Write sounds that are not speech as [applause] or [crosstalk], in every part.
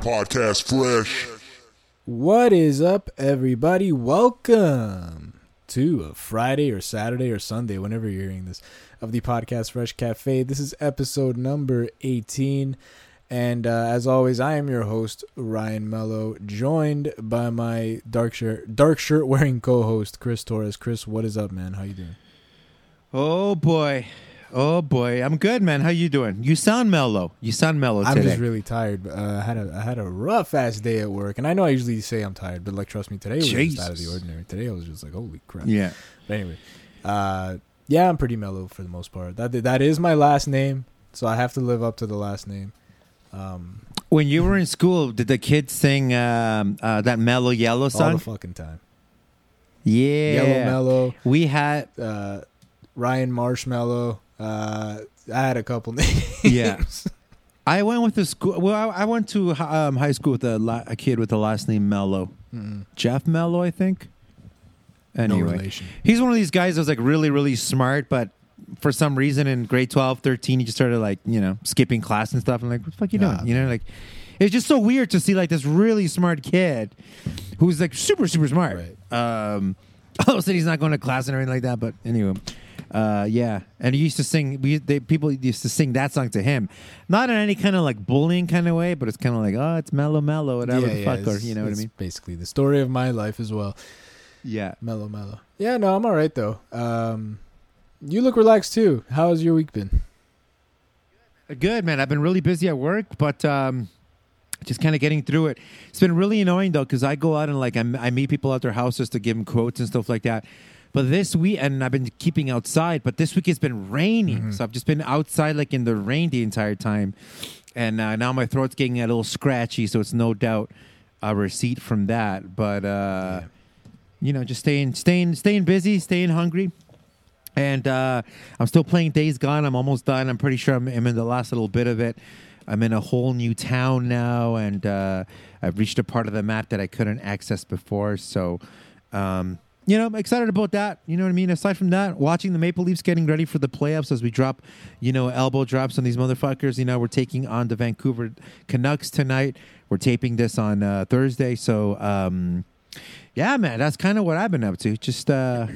Podcast Fresh. What is up, everybody? Welcome to a Friday or Saturday or Sunday, whenever you're hearing this, of the Podcast Fresh Cafe. This is episode number 18. And uh, as always, I am your host, Ryan Mello, joined by my dark shirt, dark shirt wearing co-host, Chris Torres. Chris, what is up, man? How you doing? Oh boy, oh boy, I'm good, man. How you doing? You sound mellow. You sound mellow today. I'm today. just really tired. Uh, I had a I had a rough ass day at work, and I know I usually say I'm tired, but like trust me, today was just out of the Jesus. ordinary. Today I was just like, holy crap. yeah. But anyway, uh, yeah, I'm pretty mellow for the most part. That that is my last name, so I have to live up to the last name. Um, When you were in school, did the kids sing um, uh, that mellow yellow song? all song? the fucking time. yeah, Yellow Mellow, We had uh, Ryan Marshmallow. Uh, I had a couple [laughs] names. Yeah. I went with the school. Well, I, I went to um, high school with a, la- a kid with the last name Mello, Mm-mm. Jeff Mello, I think. Anyway, No relation. he's one of these guys that was like really, really smart, but for some reason in grade 12, 13, he just started like, you know, skipping class and stuff. I'm like, what the fuck you doing? You know, like, it's just so weird to see like this really smart kid who's like super, super smart. Um, [laughs] all of a sudden he's not going to class and everything like that. But anyway, uh, yeah. And he used to sing, we, they, people used to sing that song to him. Not in any kind of like bullying kind of way, but it's kind of like, oh, it's mellow, mellow, whatever the fuck, or you know what I mean? Basically, the story of my life as well. Yeah. Mellow, mellow. Yeah, no, I'm all right though. Um, you look relaxed too. How has your week been? Good, man. I've been really busy at work, but um, just kind of getting through it. It's been really annoying though, because I go out and like I, I meet people at their houses to give them quotes and stuff like that. But this week, and I've been keeping outside, but this week it's been raining, so I've just been outside like in the rain the entire time, and uh, now my throat's getting a little scratchy, so it's no doubt a receipt from that. But uh, you know, just staying, staying, staying busy, staying hungry. And uh, I'm still playing Days Gone. I'm almost done. I'm pretty sure I'm, I'm in the last little bit of it. I'm in a whole new town now, and uh, I've reached a part of the map that I couldn't access before. So, um, you know, I'm excited about that. You know what I mean? Aside from that, watching the Maple Leafs getting ready for the playoffs as we drop, you know, elbow drops on these motherfuckers. You know, we're taking on the Vancouver Canucks tonight. We're taping this on uh, Thursday. So, um, yeah, man, that's kind of what I've been up to. Just, uh,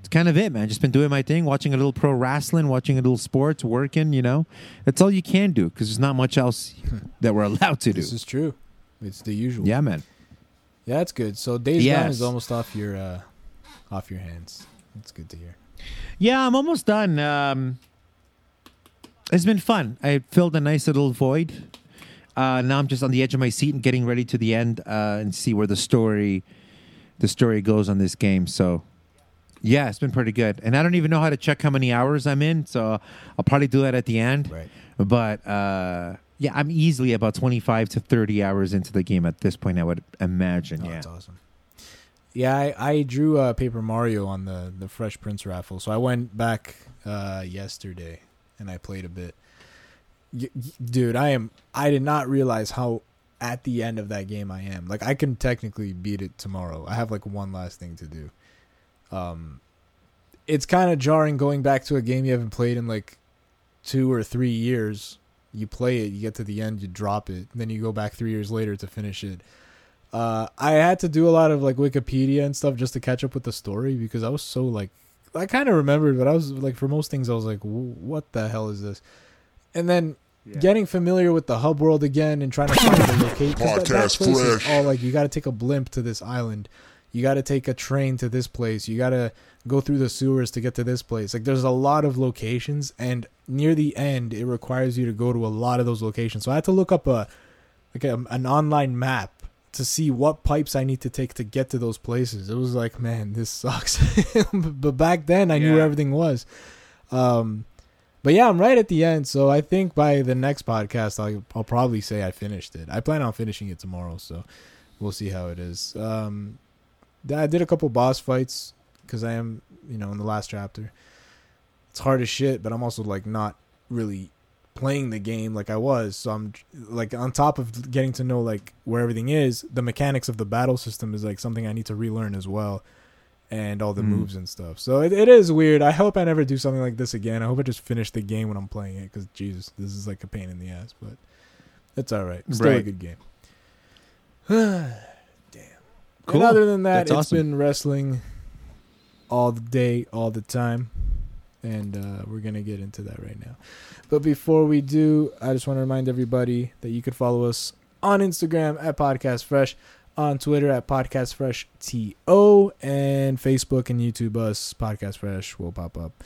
it's kind of it, man. Just been doing my thing, watching a little pro wrestling, watching a little sports, working. You know, that's all you can do because there's not much else that we're [laughs] allowed to do. This is true. It's the usual. Yeah, man. Yeah, that's good. So Days Gone is almost off your uh, off your hands. That's good to hear. Yeah, I'm almost done. Um, it's been fun. I filled a nice little void. Uh, now I'm just on the edge of my seat and getting ready to the end uh, and see where the story, the story goes on this game. So, yeah, it's been pretty good. And I don't even know how to check how many hours I'm in, so I'll probably do that at the end. Right. But uh, yeah, I'm easily about 25 to 30 hours into the game at this point. I would imagine. Oh, yeah. that's awesome. Yeah, I, I drew uh, Paper Mario on the the Fresh Prince raffle, so I went back uh, yesterday and I played a bit. Y- y- dude, I am. I did not realize how at the end of that game I am. Like, I can technically beat it tomorrow. I have like one last thing to do. Um, it's kind of jarring going back to a game you haven't played in like two or three years. You play it, you get to the end, you drop it, then you go back three years later to finish it. Uh, I had to do a lot of like Wikipedia and stuff just to catch up with the story because I was so like I kind of remembered, but I was like for most things I was like, "W- what the hell is this? And then getting familiar with the hub world again and trying to find the location. 'cause That, that Podcast place is all like you got to take a blimp to this island, you got to take a train to this place, you got to go through the sewers to get to this place. Like there's a lot of locations, and near the end, it requires you to go to a lot of those locations. So I had to look up a like a, an online map to see what pipes I need to take to get to those places. It was like, man, this sucks. [laughs] but back then, I knew where everything was. Um, but yeah, I'm right at the end. So I think by the next podcast, I'll, I'll probably say I finished it. I plan on finishing it tomorrow, so we'll see how it is. Um, I did a couple boss fights because I am, you know, in the last chapter. It's hard as shit, but I'm also like not really playing the game like I was. So I'm like on top of getting to know like where everything is, the mechanics of the battle system is like something I need to relearn as well, and all the Mm. moves and stuff. So it, it is weird. I hope I never do something like this again. I hope I just finish the game when I'm playing it because Jesus, this is like a pain in the ass. But It's all right. Still a good game. [sighs] [sighs] Damn. Cool. And other than that, That's it's awesome. been wrestling all the day, all the time. And uh, we're going to get into that right now. But before we do, I just want to remind everybody that you could follow us on Instagram at Podcast Fresh, on Twitter at Podcast Fresh TO, and Facebook and YouTube us, Podcast Fresh will pop up.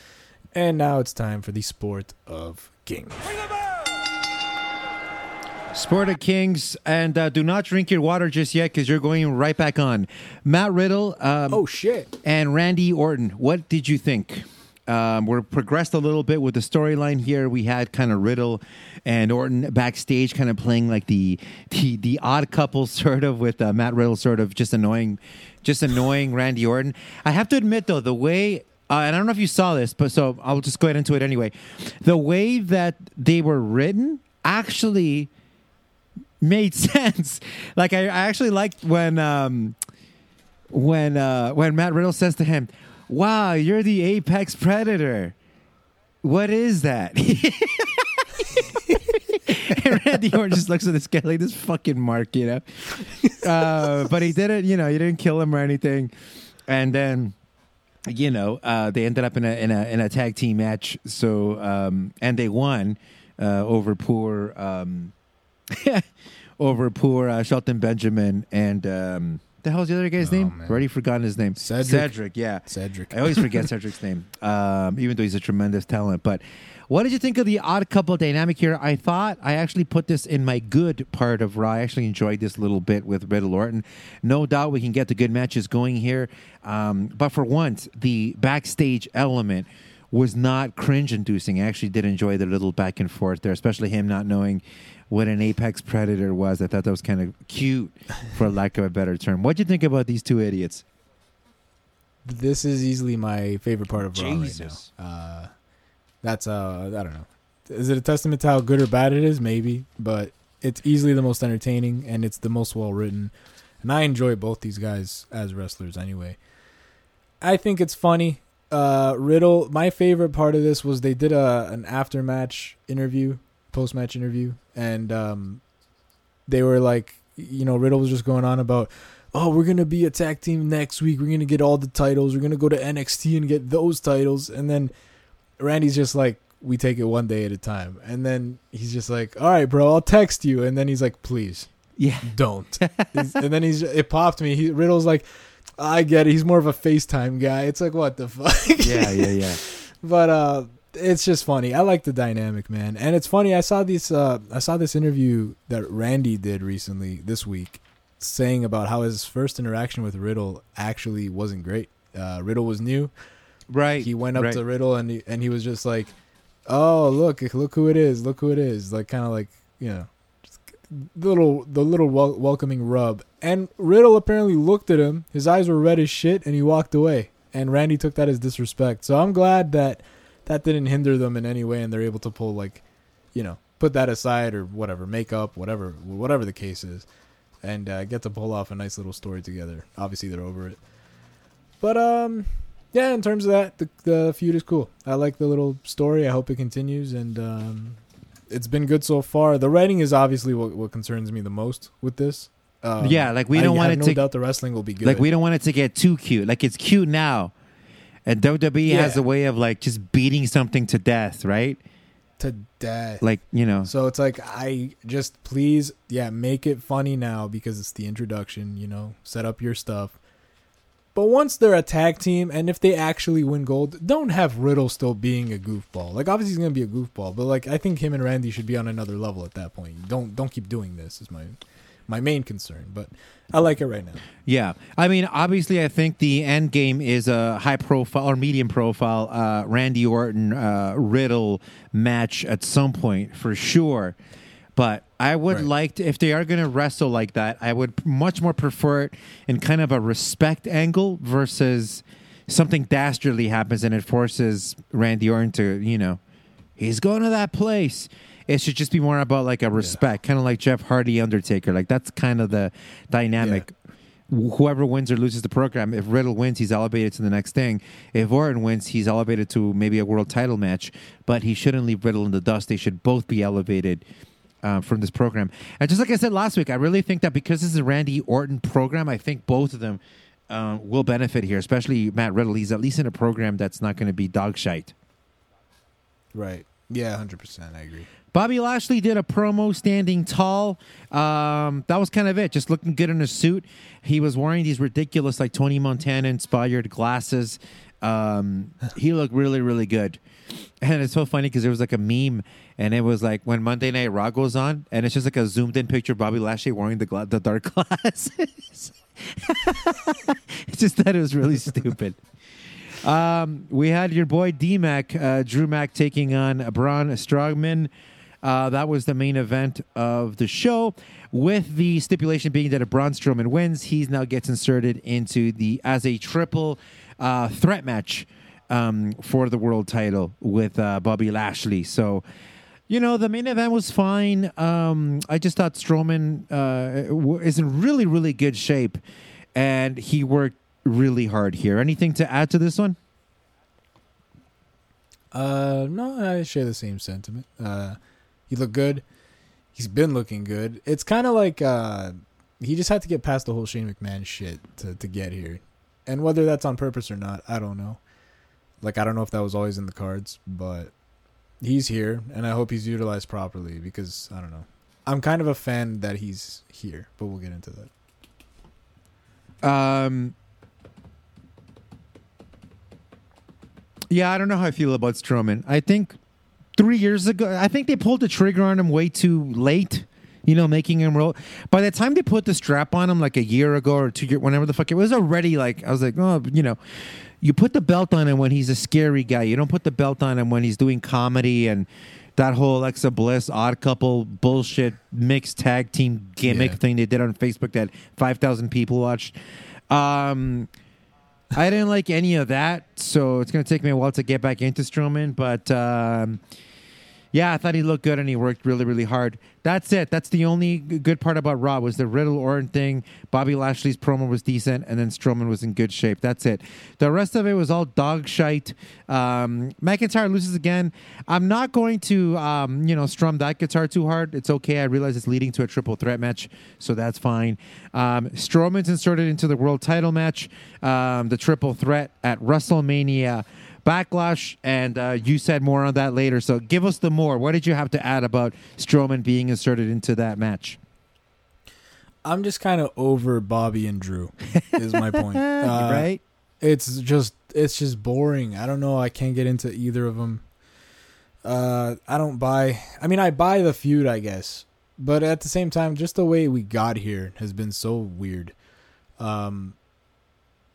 And now it's time for the sport of king. Sport of Kings, and uh, do not drink your water just yet because you're going right back on. Matt Riddle um, Oh shit! and Randy Orton, what did you think? Um, we're progressed a little bit with the storyline here. We had kind of Riddle and Orton backstage, kind of playing like the [laughs] the, the odd couple, [laughs] sort of with uh, Matt Riddle, sort of just annoying, just annoying Randy Orton. I have to admit though, the way uh, and I don't know if you saw this, but so I'll just go ahead into it anyway. The way that they were written actually made [laughs] sense. Like I, I actually liked when um, when uh, when Matt Riddle says to him, "Wow, you're the apex predator." What is that? [laughs] and Randy Orton just looks at this guy like this fucking mark, you know. Uh, but he didn't, you know, he didn't kill him or anything. And then, you know, uh, they ended up in a in a in a tag team match. So um, and they won uh, over poor um, [laughs] over poor uh, Shelton Benjamin and um, the hell's the other guy's Oh, name? man. Already forgotten his name. Cedric. Cedric, yeah. Cedric. I always forget [laughs] Cedric's name, um, even though he's a tremendous talent. But what did you think of the odd couple dynamic here? I thought I actually put this in my good part of Raw. I actually enjoyed this little bit with Riddle Orton. No doubt we can get the good matches going here. Um, but for once, the backstage element was not cringe inducing. I actually did enjoy the little back and forth there, especially him not knowing what an apex predator was. I thought that was kind of cute, for lack of a better term. What do you think about these two idiots? This is easily my favorite part of Raw right now. Uh, that's uh, I don't know. Is it a testament to how good or bad it is? Maybe, but it's easily the most entertaining and it's the most well written. And I enjoy both these guys as wrestlers anyway. I think it's funny. Uh, Riddle. My favorite part of this was they did a an after match interview, post match interview, and um, they were like, you know, Riddle was just going on about oh, we're gonna be a tag team next week. We're gonna get all the titles. We're gonna go to NXT and get those titles. And then Randy's just like, we take it one day at a time. And then he's just like, all right, bro, I'll text you. And then he's like, please Yeah. don't. [laughs] And then he's it popped me. He Riddle's like, I get it. He's more of a FaceTime guy. It's like what the fuck. Yeah, yeah, yeah. [laughs] but uh it's just funny. I like the dynamic, man. And it's funny. I saw this. Uh, I saw this interview that Randy did recently this week, saying about how his first interaction with Riddle actually wasn't great. Uh, Riddle was new. Right. He went up right. to Riddle and he, and he was just like, "Oh, look, look who it is! Look who it is!" Like kind of like you know, just the little the little wel- welcoming rub. And Riddle apparently looked at him. His eyes were red as shit, and he walked away. And Randy took that as disrespect. So I'm glad that that didn't hinder them in any way, and they're able to pull like, you know, put that aside or whatever, make up, whatever, whatever the case is, and uh, get to pull off a nice little story together. Obviously, they're over it. But um, yeah, in terms of that, the, the feud is cool. I like the little story. I hope it continues, and um, it's been good so far. The writing is obviously what, what concerns me the most with this. Um, Yeah, like, we don't want have it no to- doubt the wrestling will be good. Like we don't want it to get too cute. Like it's cute now, and WWE has a way of like just beating something to death, right? to death. Like you know, So it's like I just please, yeah, make it funny now because it's the introduction. You know, set up your stuff. But once they're a tag team, and if they actually win gold, don't have Riddle still being a goofball. Like obviously he's gonna be a goofball, but like I think him and Randy should be on another level at that point. Don't don't keep doing this. Is my my main concern. But I like it right now. yeah. I mean, obviously, I think the end game is a high profile or medium profile uh, Randy Orton uh, Riddle match at some point for sure. But I would Right. like to, if they are going to wrestle like that, I would much more prefer it in kind of a respect angle versus something dastardly happens and it forces Randy Orton to, you know, he's going to that place. It should just be more about like a respect, kind of like Jeff Hardy Undertaker. Like that's kind of the dynamic. Wh- Whoever wins or loses the program, if Riddle wins, he's elevated to the next thing. If Orton wins, he's elevated to maybe a world title match. But he shouldn't leave Riddle in the dust. They should both be elevated uh, from this program. And just like I said last week, I really think that because this is a Randy Orton program, I think both of them uh, will benefit here, especially Matt Riddle. He's at least in a program that's not going to be dog shite. Right. Yeah, hundred percent. I agree. Bobby Lashley did a promo standing tall. Um, that was kind of it, just looking good in a suit. He was wearing these ridiculous, like Tony Montana inspired glasses. Um, he looked really, really good. And it's so funny because there was like a meme, and it was like when Monday Night Raw goes on, and it's just like a zoomed in picture of Bobby Lashley wearing the gla- the dark [laughs] glasses. it's [laughs] just that it was really stupid. Um, we had your boy D Mac, uh, Drew Mac, taking on Braun Strowman. Uh, that was the main event of the show, with the stipulation being that if Braun Strowman wins, he now gets inserted into the as a triple uh, threat match um, for the world title with uh, Bobby Lashley. So, you know, the main event was fine. Um, I just thought Strowman uh, is in really, really good shape, and he worked really hard here. Anything to add to this one? Uh, no, I share the same sentiment. Uh, he looked good. He's been looking good. It's kind of like uh, he just had to get past the whole Shane McMahon shit to to get here, and whether that's on purpose or not, I don't know. Like I don't know if that was always in the cards, but he's here, and I hope he's utilized properly because I don't know. I'm kind of a fan that he's here, but we'll get into that. Um, yeah, I don't know how I feel about Strowman. I think three years ago, I think they pulled the trigger on him way too late. You know, making him roll. By the time they put the strap on him, like a year ago or two years, whenever the fuck it was, already like I was like, oh, you know, you put the belt on him when he's a scary guy. You don't put the belt on him when he's doing comedy and that whole Alexa Bliss odd couple bullshit mixed tag team gimmick Yeah. thing they did on Facebook that five thousand people watched. Um, I didn't like any of that, so it's going to take me a while to get back into Strowman. But um, yeah, I thought he looked good and he worked really, really hard. That's it. That's the only good part about Raw was the Riddle Orton thing. Bobby Lashley's promo was decent, and then Strowman was in good shape. That's it. The rest of it was all dog shite. Um, McIntyre loses again. I'm not going to, um, you know, strum that guitar too hard. It's okay. I realize it's leading to a triple threat match, so that's fine. Um, Strowman's inserted into the world title match, um, the triple threat at WrestleMania. Backlash, and uh, you said more on that later. So give us the more. What did you have to add about Strowman being inserted into that match? I'm just kind of over Bobby and Drew. Is my point. [laughs] Uh, right? it's just it's just boring. I don't know. I can't get into either of them. Uh, I don't buy. I mean, I buy the feud, I guess, but at the same time, just the way we got here has been so weird. Um,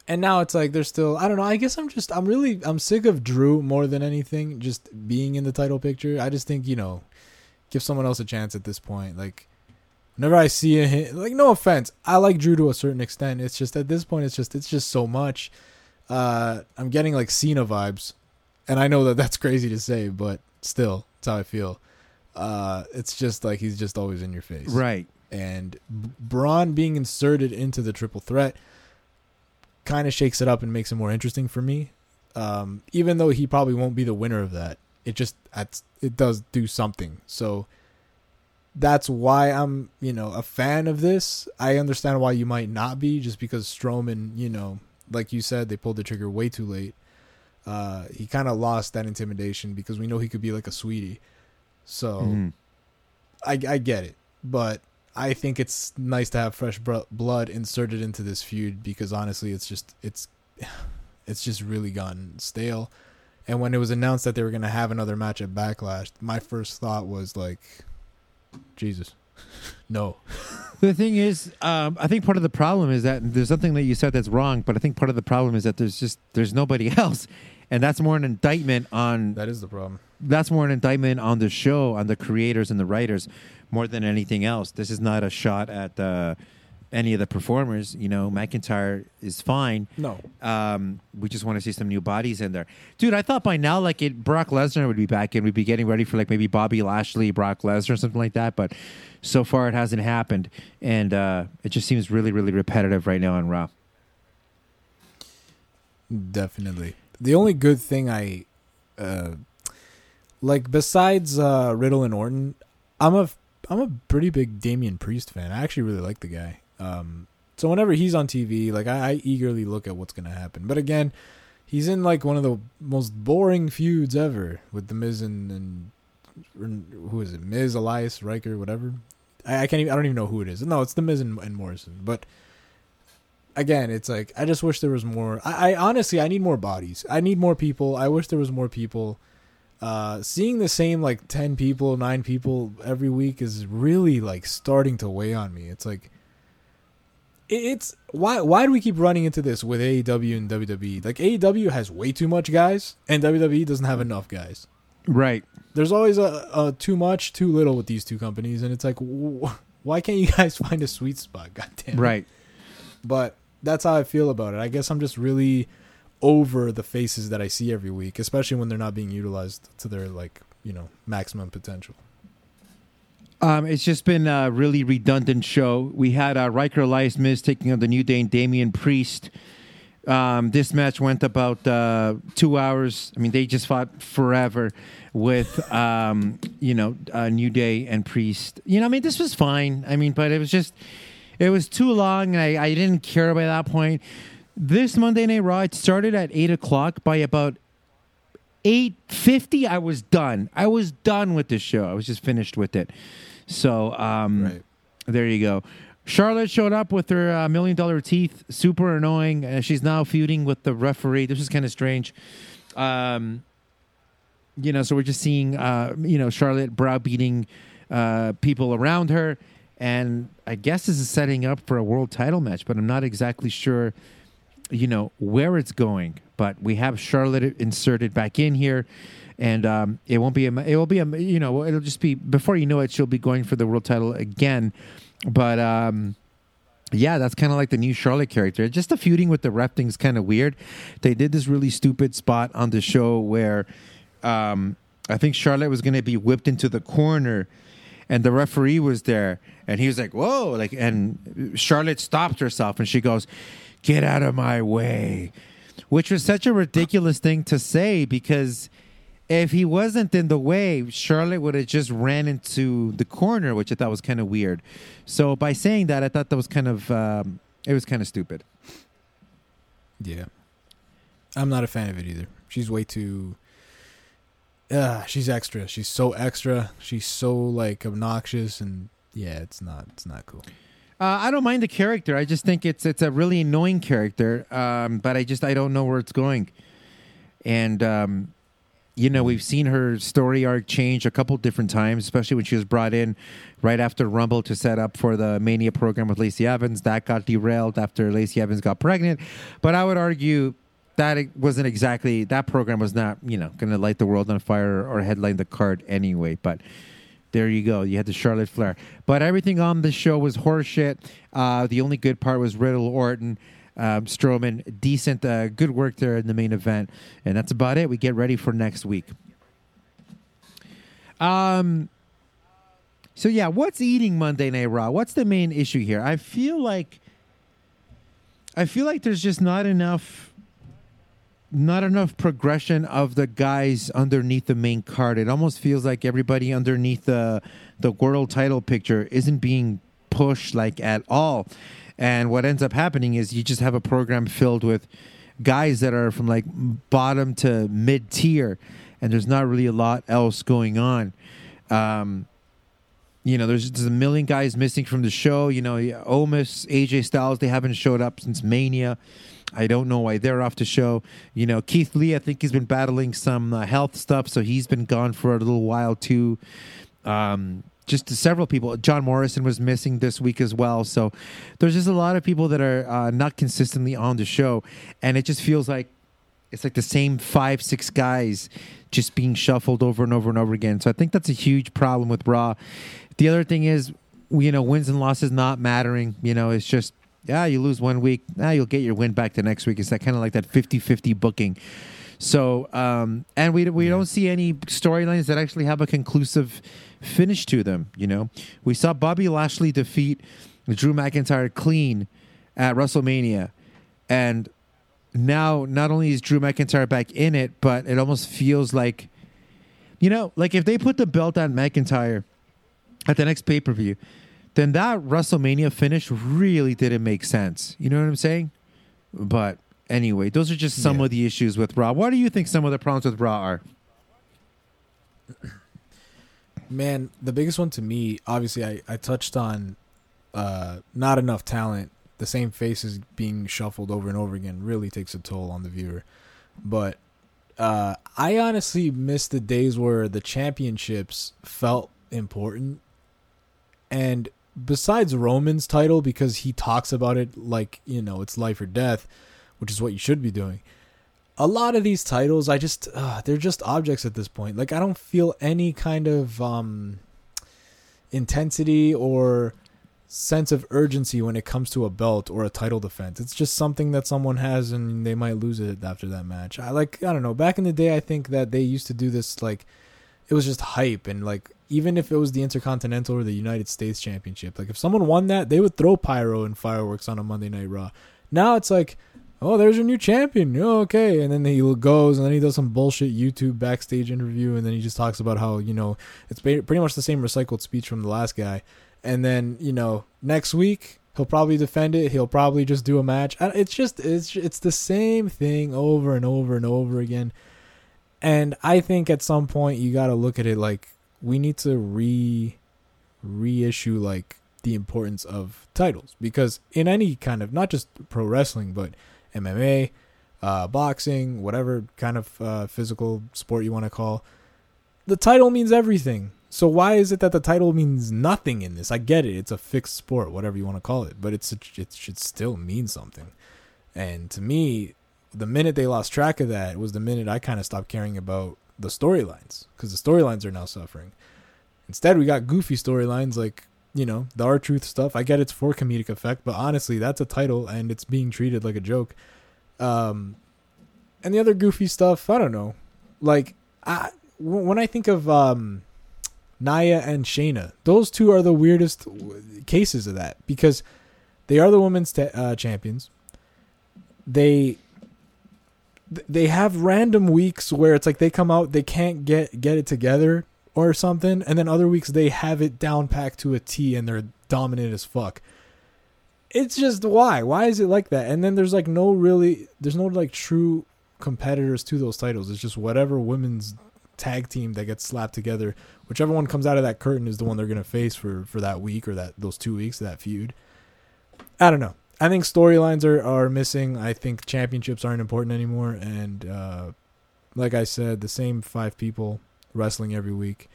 and now it's like there's still. I don't know. I guess I'm just. I'm really. I'm sick of Drew more than anything. Just being in the title picture. I just think you know, give someone else a chance at this point. Like. Whenever I see a hit. like, no offense, I like Drew to a certain extent. It's just at this point, it's just it's just so much uh, I'm getting like Cena vibes, and I know that that's crazy to say, but still, that's how I feel. Uh, it's just like he's just always in your face, Right. And Braun being inserted into the triple threat kind of shakes it up and makes it more interesting for me. Um, even though he probably won't be the winner of that, it just it does do something. So that's why I'm, you know, a fan of this. I understand why you might not be, just because Strowman, you know, like you said, they pulled the trigger way too late. Uh, he kind of lost that intimidation because we know he could be like a sweetie. So Mhm. I, I get it, but I think it's nice to have fresh blood inserted into this feud because honestly, it's just it's [sighs] it's just really gotten stale. And when it was announced that they were gonna have another match at Backlash, my first thought was like, Jesus, [laughs] no. [laughs] The thing is, um, I think part of the problem is that there's something that you said that's wrong, but I think part of the problem is that there's just there's nobody [laughs] else, and that's more an indictment on That is the problem. that's more an indictment on the show, on the creators and the writers, more than anything else. This is not a shot at uh, any of the performers. You know, McIntyre is fine. No, Um, we just want to see some new bodies in there, dude. I thought by now, like it, Brock Lesnar would be back and we'd be getting ready for like maybe Bobby Lashley, Brock Lesnar, or something like that. But so far, it hasn't happened, and uh, it just seems really, really repetitive right now on Raw. definitely. The only good thing I, uh, like besides uh, Riddle and Orton, I'm a I'm a pretty big Damian Priest fan. I actually really like the guy. Um, so whenever he's on TV, like I, I eagerly look at what's gonna happen. But again, he's in like one of the most boring feuds ever with the Miz and, and who is it? Miz, Elias, Ryker, whatever. I, I can't even. I don't even know who it is. No, it's the Miz and, and Morrison. But again, it's like I just wish there was more. I, I, honestly, I need more bodies. I need more people. I wish there was more people. Uh, seeing the same like ten people, nine people every week is really like starting to weigh on me. It's like it's why why do we keep running into this with AEW and WWE? Like AEW has way too much guys, and WWE doesn't have enough guys. Right. There's always a, a too much, too little with these two companies, and it's like, wh- why can't you [laughs] guys find a sweet spot? God damn. It. Right. But that's how I feel about it. I guess I'm just really over the faces that I see every week, especially when they're not being utilized to their like you know maximum potential. Um, it's just been a really redundant show. We had uh, Ryker Elias Miz taking on the New Day and Damian Priest. Um, this match went about uh, two hours. I mean, they just fought forever with, um, you know, uh, New Day and Priest. You know, I mean, this was fine. I mean, but it was just, it was too long, and I, I didn't care by that point. This Monday Night Raw, it started at 8 o'clock. By about 8.50, I was done. I was done with the show. I was just finished with it. So um, Right. there you go. Charlotte showed up with her uh, million dollar teeth, super annoying. Uh, she's now feuding with the referee. This is kind of strange. Um, you know, so we're just seeing, uh, you know, Charlotte browbeating uh, people around her. And I guess this is setting up for a world title match, but I'm not exactly sure, you know, where it's going. But we have Charlotte inserted back in here. And um, it won't be a, it will be a, you know, it'll just be before you know it, she'll be going for the world title again. But um, yeah, that's kind of like the new Charlotte character. Just the feuding with the ref thing is kind of weird. They did this really stupid spot on the show where um, I think Charlotte was going to be whipped into the corner, and the referee was there, and he was like, "Whoa!" Like, and Charlotte stopped herself, and she goes, "Get out of my way," which was such a ridiculous thing to say because if he wasn't in the way, Charlotte would have just ran into the corner, which I thought was kind of weird. So by saying that, I thought that was kind of um, it was kind of stupid. Yeah. I'm not a fan of it either. She's way too uh she's extra. She's so extra. She's so like obnoxious and yeah, it's not it's not cool. Uh, I don't mind the character. I just think it's it's a really annoying character. Um, but I just I don't know where it's going. And um, you know, we've seen her story arc change a couple different times, especially when she was brought in right after Rumble to set up for the Mania program with Lacey Evans. That got derailed after Lacey Evans got pregnant. But I would argue that it wasn't exactly that program was not you know going to light the world on fire or headline the card anyway. But there you go. You had the Charlotte Flair. But everything on the show was horseshit. Uh, the only good part was Riddle Orton. Um, Strowman, decent, uh, good work there in the main event, and that's about it. We get ready for next week. Um. So yeah, what's eating Monday Night Raw? What's the main issue here? I feel like, I feel like there's just not enough, not enough progression of the guys underneath the main card. It almost feels like everybody underneath the the world title picture isn't being pushed like at all. And what ends up happening is you just have a program filled with guys that are from like bottom to mid tier, and there's not really a lot else going on. Um, you know, there's just a million guys missing from the show. You know, Omos, AJ Styles, they haven't showed up since Mania. I don't know why they're off the show. You know, Keith Lee, I think he's been battling some uh, health stuff, so he's been gone for a little while too. Um, just several people. John Morrison was missing this week as well. So there's just a lot of people that are uh, not consistently on the show, and it just feels like it's like the same five, six guys just being shuffled over and over and over again. So I think that's a huge problem with Raw. The other thing is, you know, wins and losses not mattering. You know, it's just yeah, you lose one week, now you'll get your win back the next week. It's that kind of like that 50-50 booking. So, um, and we we don't see any storylines that actually have a conclusive finish to them. You know, we saw Bobby Lashley defeat Drew McIntyre clean at WrestleMania, and now not only is Drew McIntyre back in it, but it almost feels like, you know, like if they put the belt on McIntyre at the next pay per view, then that WrestleMania finish really didn't make sense. You know what I'm saying? But anyway, those are just some Yeah. of the issues with Raw. What do you think some of the problems with Raw are? Man, the biggest one to me, obviously, I, I touched on uh, not enough talent. The same faces being shuffled over and over again really takes a toll on the viewer. But uh, I honestly miss the days where the championships felt important. And besides Roman's title, because he talks about it like, you know, it's life or death, which is what you should be doing a lot of these titles i just uh, they're just objects at this point. Like i don't feel any kind of um intensity or sense of urgency when it comes to a belt or a title defense. It's just something that someone has and they might lose it after that match. I like i don't know. Back in the day i think that they used to do this like it was just hype and like even if it was the intercontinental or the united states championship like if someone won that they would throw pyro and fireworks on a monday night raw now it's like oh, there's your new champion. Oh, okay. And then he goes and then he does some bullshit YouTube backstage interview and then he just talks about how, you know, it's pretty much the same recycled speech from the last guy. And then, you know, next week he'll probably defend it. He'll probably just do a match. It's just it's it's the same thing over and over and over again. And I think at some point you got to look at it like we need to re reissue like the importance of titles because in any kind of not just pro wrestling but MMA, uh, boxing, whatever kind of uh, physical sport you want to call, the title means everything. So why is it that the title means nothing in this? I get it; it's a fixed sport, whatever you want to call it, but it's it should still mean something. And to me, the minute they lost track of that was the minute I kind of stopped caring about the storylines because the storylines are now suffering. Instead, we got goofy storylines like you know the R Truth stuff. I get it's for comedic effect, but honestly, that's a title and it's being treated like a joke. Um, and the other goofy stuff, I don't know. Like I when I think of um, Nia and Shayna, those two are the weirdest cases of that because they are the women's uh, champions. They th- they have random weeks where it's like they come out they can't get get it together or something and then other weeks they have it down packed to a T and they're dominant as fuck. It's just why? Why is it like that? And then there's like no really there's no like true competitors to those titles. It's just whatever women's tag team that gets slapped together, whichever one comes out of that curtain is the one they're going to face for for that week or that those 2 weeks that feud. I don't know. I think storylines are, are missing. I think championships aren't important anymore. And uh, like I said, the same five people wrestling every week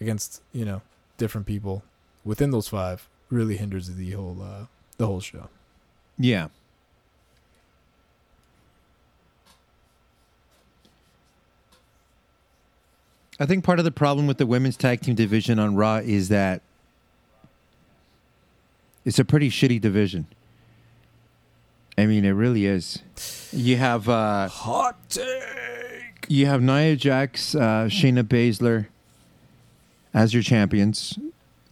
against you know different people within those five really hinders the whole uh, the whole show. Yeah. I think part of the problem with the women's tag team division on Raw is that it's a pretty shitty division. I mean, it really is. You have uh, Hot take. you have Nia Jax, uh, Shayna Baszler as your champions.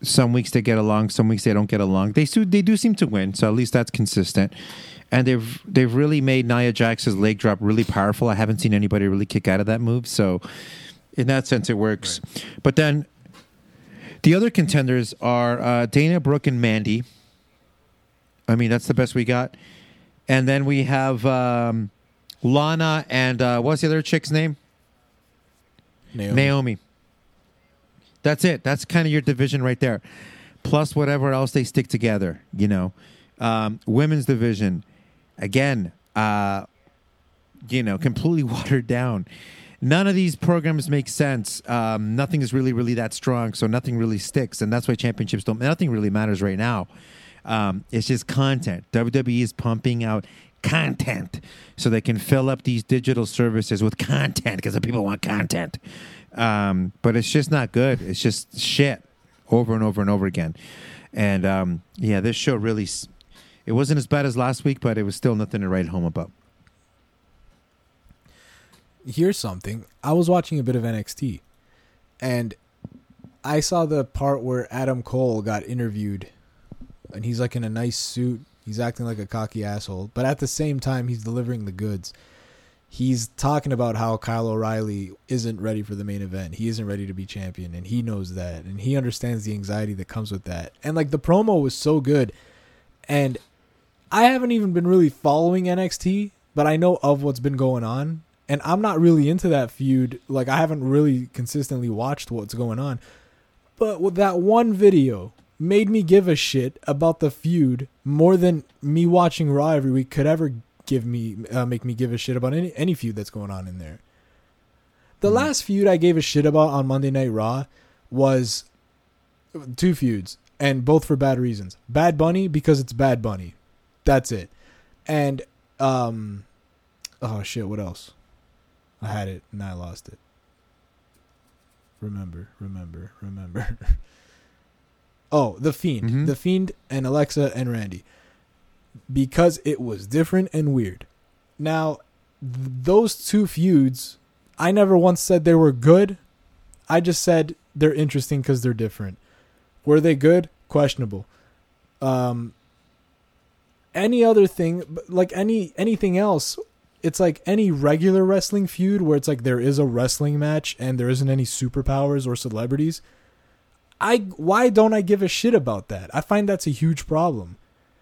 Some weeks they get along, some weeks they don't get along. They do, they do seem to win, so at least that's consistent. And they've they've really made Nia Jax's leg drop really powerful. I haven't seen anybody really kick out of that move, so in that sense it works. But then the other contenders are uh, Dana Brooke and Mandy. I mean, that's the best we got. And then we have um, Lana and uh, what's the other chick's name? Naomi. Naomi. That's it. That's kind of your division right there. Plus whatever else they stick together, you know. Um, women's division, again, uh, you know, completely [laughs] watered down. None of these programs make sense. Um, nothing is really, really that strong, so nothing really sticks, and that's why championships don't. Nothing really matters right now. Um, it's just content. WWE is pumping out content so they can fill up these digital services with content because the people want content. Um, but it's just not good. It's just shit over and over and over again. And um, yeah, this show really, it wasn't as bad as last week, but it was still nothing to write home about. here's something. I was watching a bit of NXT, and I saw the part where Adam Cole got interviewed, and he's like in a nice suit. He's acting like a cocky asshole, but at the same time, he's delivering the goods. he's talking about how Kyle O'Reilly isn't ready for the main event. He isn't ready to be champion, and he knows that, and he understands the anxiety that comes with that. And like the promo was so good, and I haven't even been really following NXT, but I know of what's been going on, and I'm not really into that feud. Like I haven't really consistently watched what's going on, but with that one video made me give a shit about the feud more than me watching Raw every week could ever give me uh, make me give a shit about any any feud that's going on in there. The mm. last feud I gave a shit about on Monday Night Raw was two feuds, and both for bad reasons. Bad Bunny because it's Bad Bunny, that's it, and um, oh shit, what else? I had it and I lost it. Remember, remember, remember. [laughs] oh, the Fiend, mm-hmm. the Fiend, and Alexa and Randy because it was different and weird. Now, th- those two feuds, I never once said they were good. I just said they're interesting because they're different. Were they good? Questionable. Um, any other thing, like any anything else, it's like any regular wrestling feud where it's like there is a wrestling match and there isn't any superpowers or celebrities. I why don't I give a shit about that? I find that's a huge problem.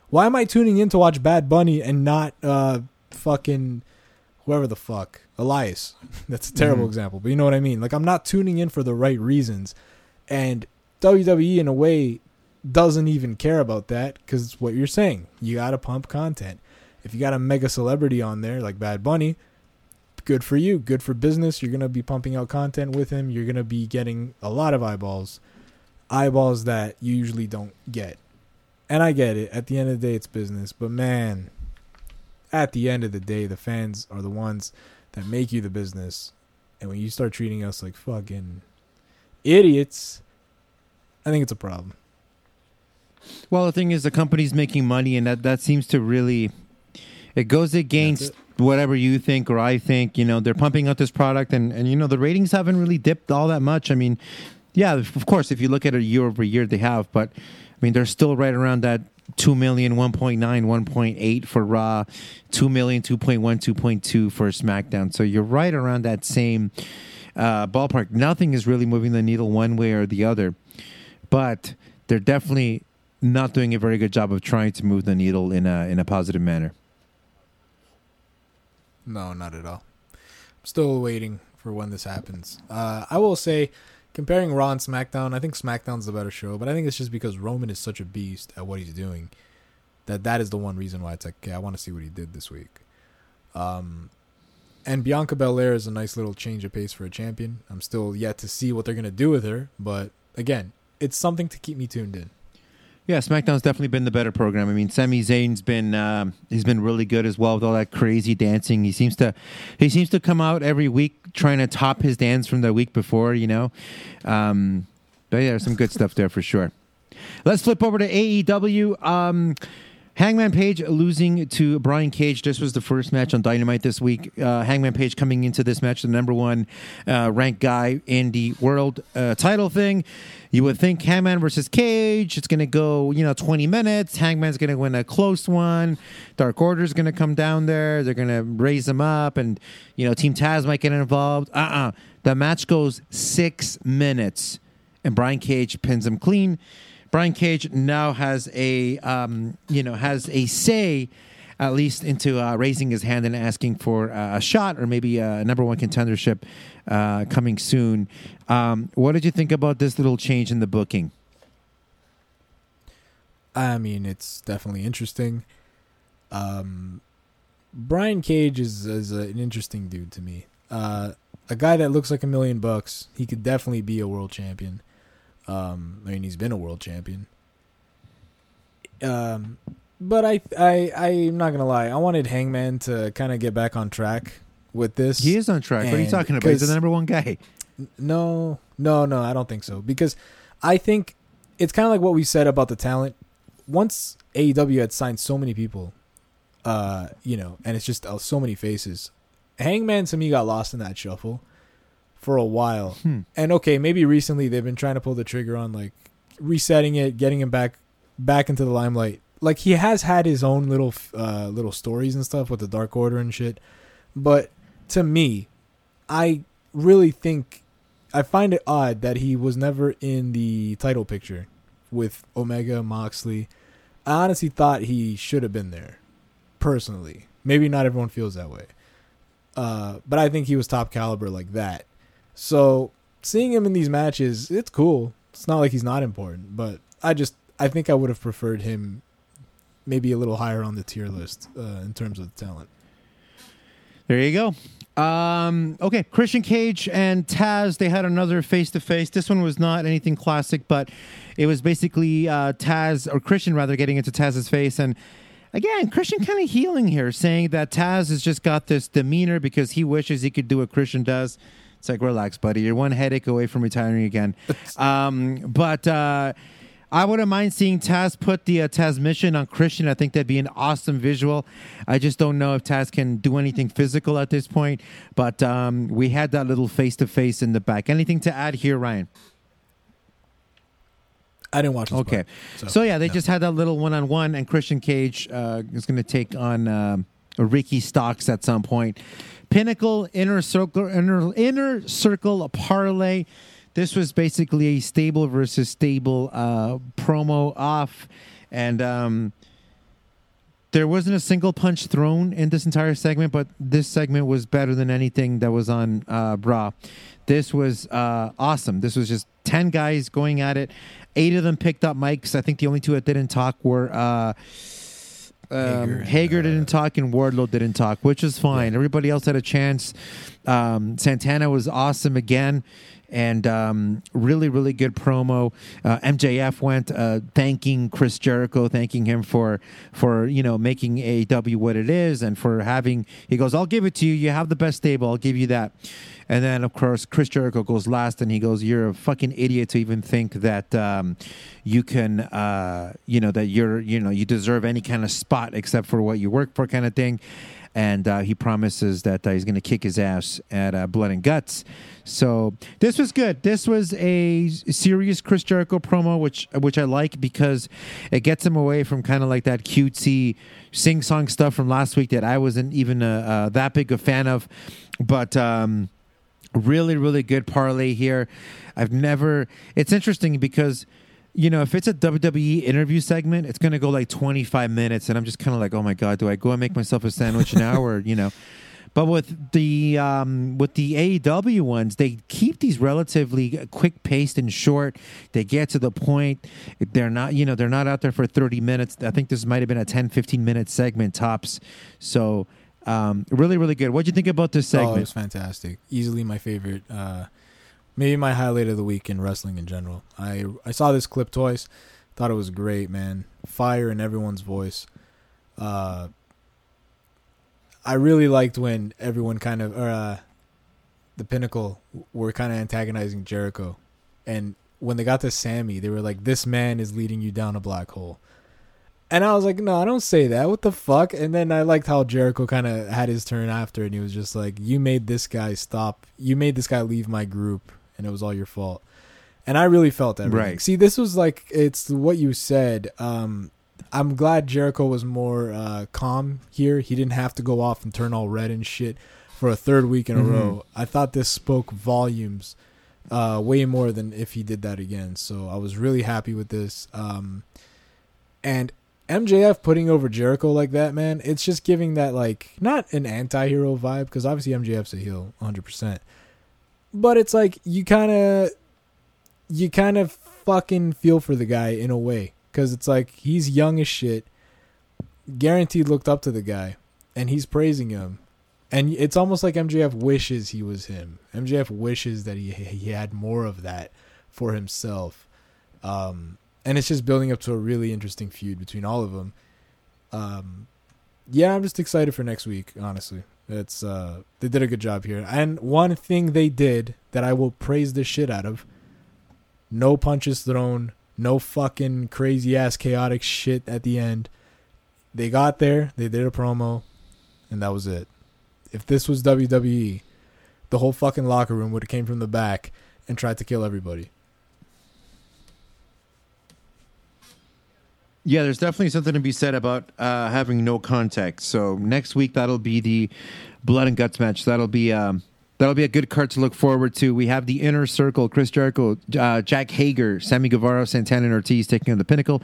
Why am I tuning in to watch Bad Bunny and not uh fucking whoever the fuck Elias? [laughs] That's a terrible mm-hmm. example, but you know what I mean. Like I'm not tuning in for the right reasons, and WWE in a way doesn't even care about that because it's what you're saying. You gotta pump content. If you got a mega celebrity on there like Bad Bunny, good for you. Good for business. You're gonna be pumping out content with him. You're gonna be getting a lot of eyeballs, eyeballs that you usually don't get and I get it. At the end of the day, it's business. But man, at the end of the day, the fans are the ones that make you the business. And when you start treating us like fucking idiots, I think it's a problem. Well, the thing is, the company's making money, and that that seems to really it goes against it. whatever you think or I think. You know, they're pumping out this product, and and you know the ratings haven't really dipped all that much. I mean, yeah, of course, if you look at it year over year, they have, but I mean, they're still right around that 2 million, 1.9, 1.8 for Raw, 2 million, 2.1, 2.2 for SmackDown. So you're right around that same uh, ballpark. Nothing is really moving the needle one way or the other, but they're definitely not doing a very good job of trying to move the needle in a in a positive manner. No, not at all. I'm still waiting for when this happens. Uh, I will say comparing Raw and SmackDown, I think SmackDown's the better show, but I think it's just because Roman is such a beast at what he's doing that that is the one reason why it's like, okay, I want to see what he did this week. Um, and Bianca Belair is a nice little change of pace for a champion. I'm still yet to see what they're gonna do with her, but again, it's something to keep me tuned in. Yeah, SmackDown's definitely been the better program. I mean, Sami Zayn's been um, he's been really good as well with all that crazy dancing. He seems to he seems to come out every week trying to top his dance from the week before. You know, um, but yeah, there's some good stuff there for sure. Let's flip over to AEW. Um, Hangman Page losing to Brian Cage. This was the first match on Dynamite this week. Uh, Hangman Page coming into this match, the number one uh, ranked guy in the world uh, title thing. You would think Hangman versus Cage. It's going to go, you know, 20 minutes. Hangman's going to win a close one. Dark Order's going to come down there. They're going to raise them up, and you know, Team Taz might get involved. Uh uh-uh. uh The match goes six minutes, and Brian Cage pins him clean. Brian Cage now has a um, you know has a say at least into uh, raising his hand and asking for uh, a shot or maybe a number one contendership uh, coming soon. Um, what did you think about this little change in the booking? I mean, it's definitely interesting. Um, Brian Cage is, is a, an interesting dude to me. Uh, a guy that looks like a million bucks. He could definitely be a world champion. Um, I mean, he's been a world champion. Um, but I, I, I'm not gonna lie. I wanted Hangman to kind of get back on track with this. He is on track. What are you talking about? He's the number one guy. No, no, no. I don't think so because I think it's kind of like what we said about the talent. Once AEW had signed so many people, uh, you know, and it's just uh, so many faces. Hangman to me got lost in that shuffle for a while. Hmm. And okay, maybe recently they've been trying to pull the trigger on like resetting it, getting him back back into the limelight. Like he has had his own little uh little stories and stuff with the Dark Order and shit. But to me, I really think I find it odd that he was never in the title picture with Omega Moxley. I honestly thought he should have been there. Personally, maybe not everyone feels that way, uh, but I think he was top caliber like that. So seeing him in these matches, it's cool. It's not like he's not important, but I just I think I would have preferred him maybe a little higher on the tier list uh, in terms of talent. There you go. Um, okay, Christian Cage and Taz, they had another face to face. This one was not anything classic, but it was basically uh, Taz, or Christian rather, getting into Taz's face. And again, Christian kind of healing here, saying that Taz has just got this demeanor because he wishes he could do what Christian does. It's like, relax, buddy. You're one headache away from retiring again. Um, but. Uh, I wouldn't mind seeing Taz put the uh, Tazmission on Christian. I think that'd be an awesome visual. I just don't know if Taz can do anything physical at this point, but um, we had that little face to face in the back. Anything to add here, Ryan? I didn't watch. okay, part, so, so, yeah, they no. just had that little one on one, and Christian Cage uh, is going to take on uh, Ricky Starks at some point. Pinnacle inner circle inner inner circle parlay. This was basically a stable versus stable uh, promo off, and um, there wasn't a single punch thrown in this entire segment. But this segment was better than anything that was on uh, Raw. This was uh, awesome. This was just ten guys going at it. Eight of them picked up mics. I think the only two that didn't talk were. Uh, um, Hager, Hager didn't talk and Wardlow didn't talk, which is fine. Everybody else had a chance. Um, Santana was awesome again and um, really, really good promo. Uh, MJF went uh, thanking Chris Jericho, thanking him for for you know making AEW what it is, and for having. He goes, "I'll give it to you. You have the best stable. I'll give you that." And then, of course, Chris Jericho goes last, and he goes, "You're a fucking idiot to even think that um, you can, uh, you know, that you're, you know, you deserve any kind of spot except for what you work for, kind of thing." And uh, he promises that uh, he's going to kick his ass at uh, Blood and Guts. So this was good. This was a serious Chris Jericho promo, which which I like because it gets him away from kind of like that cutesy sing song stuff from last week that I wasn't even uh, uh, that big a fan of. But um, really, really good parlay here. I've never. It's interesting because you know, if it's a WWE interview segment, it's going to go like 25 minutes. And I'm just kind of like, oh my God, do I go and make myself a sandwich now? Or, [laughs] you know, but with the um, with the AEW ones, they keep these relatively quick paced and short. They get to the point. They're not, you know, they're not out there for 30 minutes. I think this might have been a 10, 15 minute segment tops. So um, really, really good. What do you think about this segment? Oh, it was fantastic. Easily my favorite. Uh, maybe my highlight of the week in wrestling in general. I I saw this clip twice. Thought it was great, man. Fire in everyone's voice. Uh, I really liked when everyone kind of, or uh, the Pinnacle were kind of antagonizing Jericho, and when they got to Sammy, they were like, "This man is leading you down a black hole," and I was like, "No, I don't say that. What the fuck?" And then I liked how Jericho kind of had his turn after, and he was just like, "You made this guy stop. You made this guy leave my group, and it was all your fault." And I really felt that. Right. See, this was like it's what you said. Um, I'm glad Jericho was more uh, calm here. He didn't have to go off and turn all red and shit for a third week in mm-hmm. a row. I thought this spoke volumes, uh, way more than if he did that again. So I was really happy with this. Um, and MJF putting over Jericho like that, man, it's just giving that like not an anti-hero vibe because obviously MJF's a heel, 100. percent But it's like you kind of, you kind of fucking feel for the guy in a way because it's like he's young as shit. Guaranteed looked up to the guy, and he's praising him, and it's almost like MJF wishes he was him. MJF wishes that he he had more of that for himself, um, and it's just building up to a really interesting feud between all of them. Um, yeah, I'm just excited for next week. Honestly, it's uh, they did a good job here, and one thing they did that I will praise the shit out of: no punches thrown, no fucking crazy ass chaotic shit at the end. They got there, they did a promo, and that was it. If this was WWE, the whole fucking locker room would have came from the back and tried to kill everybody. Yeah, there's definitely something to be said about uh, having no contact. So next week that'll be the blood and guts match. That'll be um, that'll be a good card to look forward to. We have the inner circle: Chris Jericho, uh, Jake Hager, Sammy Guevara, Santana, and Ortiz taking on the Pinnacle.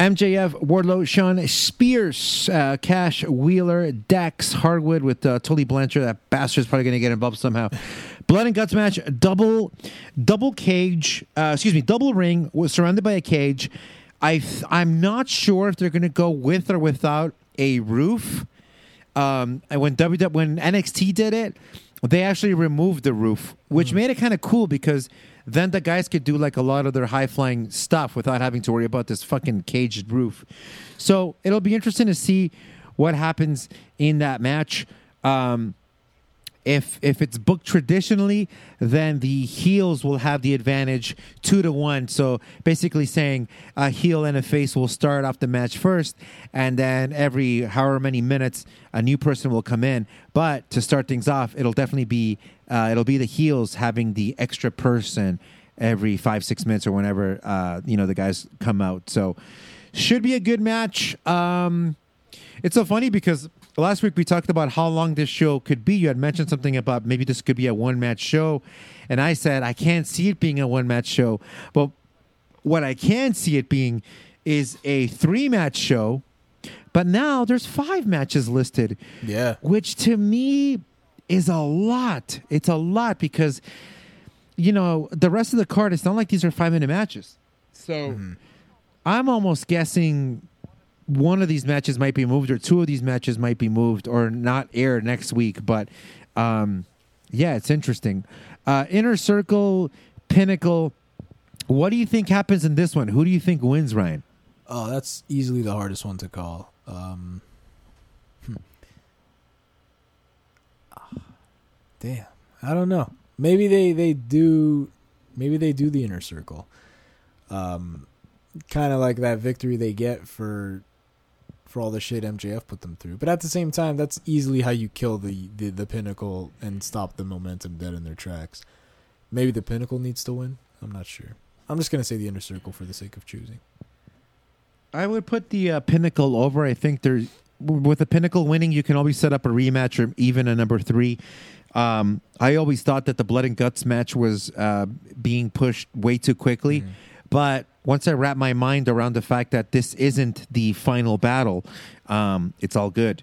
MJF, Wardlow, Shawn Spears, uh, Cash Wheeler, Dax Harwood with uh, Tully Blanchard. That bastard's probably going to get involved somehow. Blood and guts match, double, double cage. Uh, excuse me, double ring was surrounded by a cage. I th- I'm not sure if they're going to go with or without a roof. Um, when W when NXT did it, they actually removed the roof, which made it kind of cool because then the guys could do like a lot of their high flying stuff without having to worry about this fucking caged roof. So it'll be interesting to see what happens in that match. Um, if if it's booked traditionally, then the heels will have the advantage two to one. So basically, saying a heel and a face will start off the match first, and then every however many minutes, a new person will come in. But to start things off, it'll definitely be uh, it'll be the heels having the extra person every five six minutes or whenever uh, you know the guys come out. So should be a good match. Um, it's so funny because last week we talked about how long this show could be. You had mentioned something about maybe this could be a one match show. And I said, I can't see it being a one match show. But what I can see it being is a three match show. But now there's five matches listed. Yeah. Which to me is a lot. It's a lot because, you know, the rest of the card, it's not like these are five minute matches. So mm-hmm. I'm almost guessing one of these matches might be moved or two of these matches might be moved or not air next week but um, yeah it's interesting uh, inner circle pinnacle what do you think happens in this one who do you think wins ryan Oh, that's easily the hardest one to call. Um, hmm. Ah, Damn, I don't know. Maybe they they do. Maybe they do the inner circle. Um, kind of like that victory they get for for all the shit MJF put them through. But at the same time, that's easily how you kill the the, the pinnacle and stop the momentum dead in their tracks. Maybe the pinnacle needs to win. I'm not sure. I'm just gonna say the inner circle for the sake of choosing. i would put the uh, pinnacle over i think there's with the pinnacle winning you can always set up a rematch or even a number three um, i always thought that the blood and guts match was uh, being pushed way too quickly But once I wrap my mind around the fact that this isn't the final battle, um, it's all good.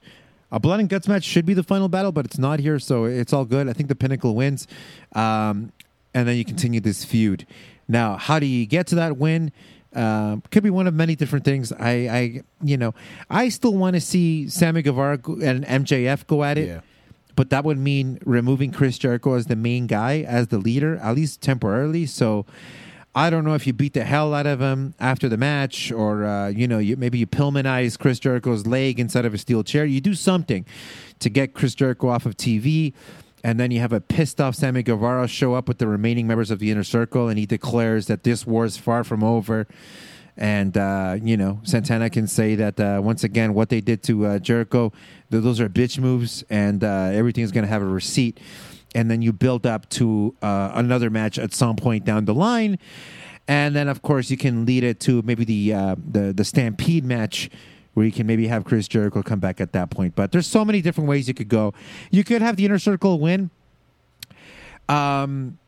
A blood and guts match should be the final battle, but it's not here, so it's all good. I think the pinnacle wins, um, and then you continue this feud. Now, how do you get to that win? Um, could be one of many different things. I, I you know, I still want to see Sammy Guevara and MJF go at it Yeah. but that would mean removing Chris Jericho as the main guy, as the leader, at least temporarily. So I don't know if you beat the hell out of him after the match, or uh, you know, you, maybe you Pillmanize Chris Jericho's leg inside of a steel chair. You do something to get Chris Jericho off of TV. And then you have a pissed off Sammy Guevara show up with the remaining members of the inner circle, and he declares that this war is far from over. And uh, you know, Santana can say that uh, once again, what they did to uh, Jericho, th- those are bitch moves, and uh, everything's going to have a receipt. And then you build up to uh, another match at some point down the line, and then of course you can lead it to maybe the uh, the the Stampede match. Where you can maybe have Chris Jericho come back at that point, but there's so many different ways you could go. You could have the inner circle win, um,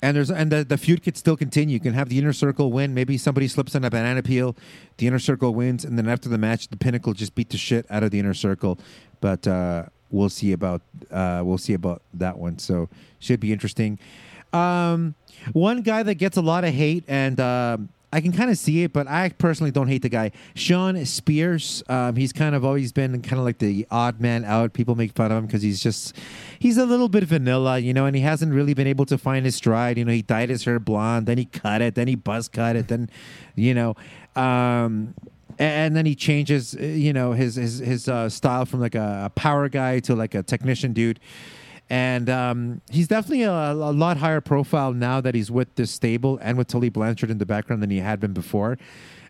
and there's and the, the feud could still continue. You can have the inner circle win. Maybe somebody slips on a banana peel, the inner circle wins, and then after the match, the pinnacle just beat the shit out of the inner circle. But uh, we'll see about uh, we'll see about that one. So should be interesting. Um, one guy that gets a lot of hate, and um I can kind of see it, but I personally don't hate the guy. Shawn Spears, um, he's kind of always been kind of like the odd man out. People make fun of him because he's just he's a little bit vanilla, you know, and he hasn't really been able to find his stride. You know, he dyed his hair blonde, then he cut it, then he buzz cut it, then you know. Um, and then he changes, uh, you know, his his his uh, style from like a, a power guy to like a technician dude and um, he's definitely a, a lot higher profile now that he's with this stable and with Tully Blanchard in the background than he had been before.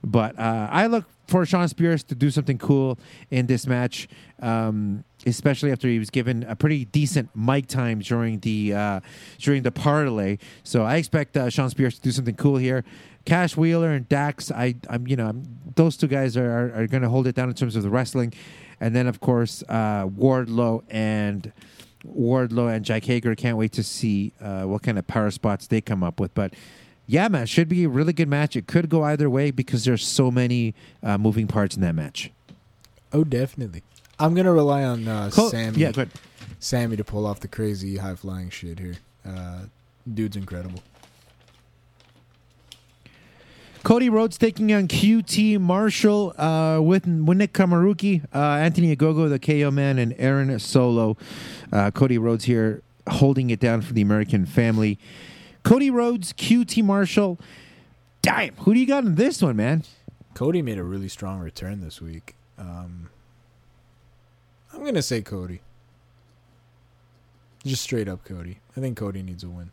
But uh, I look for Shawn Spears to do something cool in this match, um, especially after he was given a pretty decent mic time during the uh, during the parlay. So I expect uh, Shawn Spears to do something cool here. Cash Wheeler and Dax, I, I'm, you know, I'm, those two guys are are, are going to hold it down in terms of the wrestling, and then of course uh, Wardlow and Wardlow and Jake Hager. Can't wait to see uh, what kind of power spots they come up with, but. Yeah, man, should be a really good match. It could go either way because there's so many uh, moving parts in that match. Oh, definitely. I'm gonna rely on uh, Col- Sammy. Yeah. Sammy to pull off the crazy high flying shit here. Uh, dude's incredible. Cody Rhodes taking on QT Marshall uh, with, with Nick Comoroto, uh, Anthony Ogogo, the KO man, and Aaron Solo. Uh, Cody Rhodes here holding it down for the American family. Cody Rhodes, QT Marshall. Damn, who do you got in this one, man? Cody made a really strong return this week. Um, I'm gonna say Cody. Just straight up Cody. I think Cody needs a win.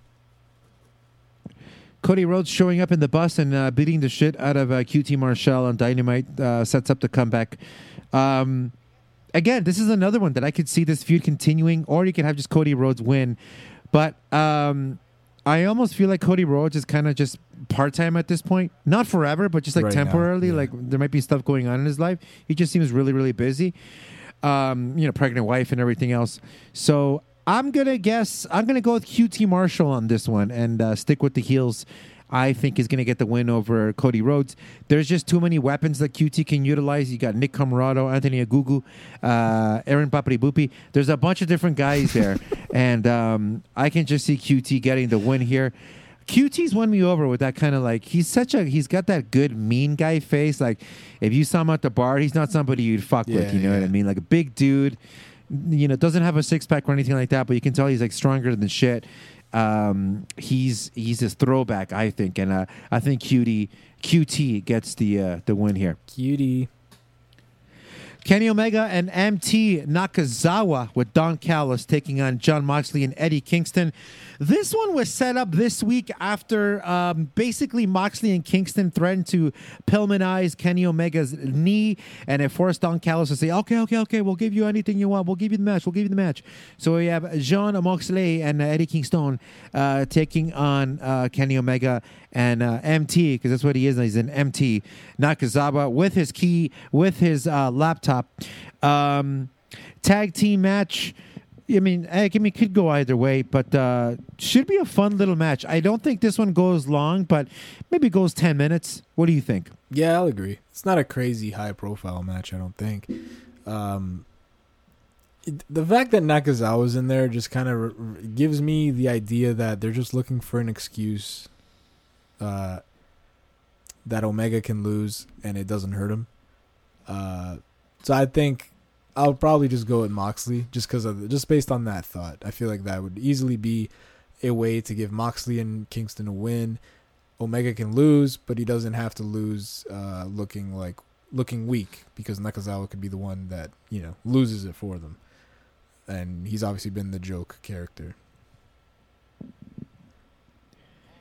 Cody Rhodes showing up in the bus and uh, beating the shit out of uh, QT Marshall on Dynamite uh, sets up the comeback. Um, again, this is another one that I could see this feud continuing, or you could have just Cody Rhodes win. But um, I almost feel like Cody Rhodes is kind of just part time at this point. Not forever, but just like Right now, temporarily. yeah. Like there might be stuff going on in his life. He just seems really, really busy. Um, you know, pregnant wife and everything else. So I'm gonna guess. I'm gonna go with QT Marshall on this one and uh, stick with the heels. I think is going to get the win over Cody Rhodes. There's just too many weapons that QT can utilize. You got Nick Comoroto, Anthony Ogogo, uh, Aaron Papribupi. There's a bunch of different guys there, [laughs] and um, I can just see QT getting the win here. QT's won me over with that kind of like he's such a he's got that good mean guy face. Like if you saw him at the bar, he's not somebody you'd fuck Yeah, with. You know what I mean? Like a big dude. You know, doesn't have a six pack or anything like that, but you can tell he's like stronger than shit. Um, he's he's his throwback, I think, and uh, I think QT QT gets the uh, the win here. Cutie. Kenny Omega and MT Nakazawa with Don Callis taking on Jon Moxley and Eddie Kingston. This one was set up this week after um, basically Moxley and Kingston threatened to Pillmanize Kenny Omega's knee, and it forced Don Callis to say, "Okay, okay, okay, we'll give you anything you want. We'll give you the match. We'll give you the match." So we have Jon Moxley and uh, Eddie Kingston uh, taking on uh, Kenny Omega and uh, MT because that's what he is. He's an MT Nakazawa with his key, with his uh, laptop. Um, tag team match. I mean, I mean, it could go either way, but uh, should be a fun little match. I don't think this one goes long, but maybe goes ten minutes. What do you think? Yeah, I'll agree. It's not a crazy high profile match, I don't think. Um, the fact that Nakazawa's in there just kind of r- gives me the idea that they're just looking for an excuse uh, that Omega can lose and it doesn't hurt him. Uh, so I think I'll probably just go with Moxley just because of just based on that thought. I feel like that would easily be a way to give Moxley and Kingston a win. Omega can lose, but he doesn't have to lose uh, looking like looking weak because Nakazawa could be the one that you know loses it for them, and he's obviously been the joke character.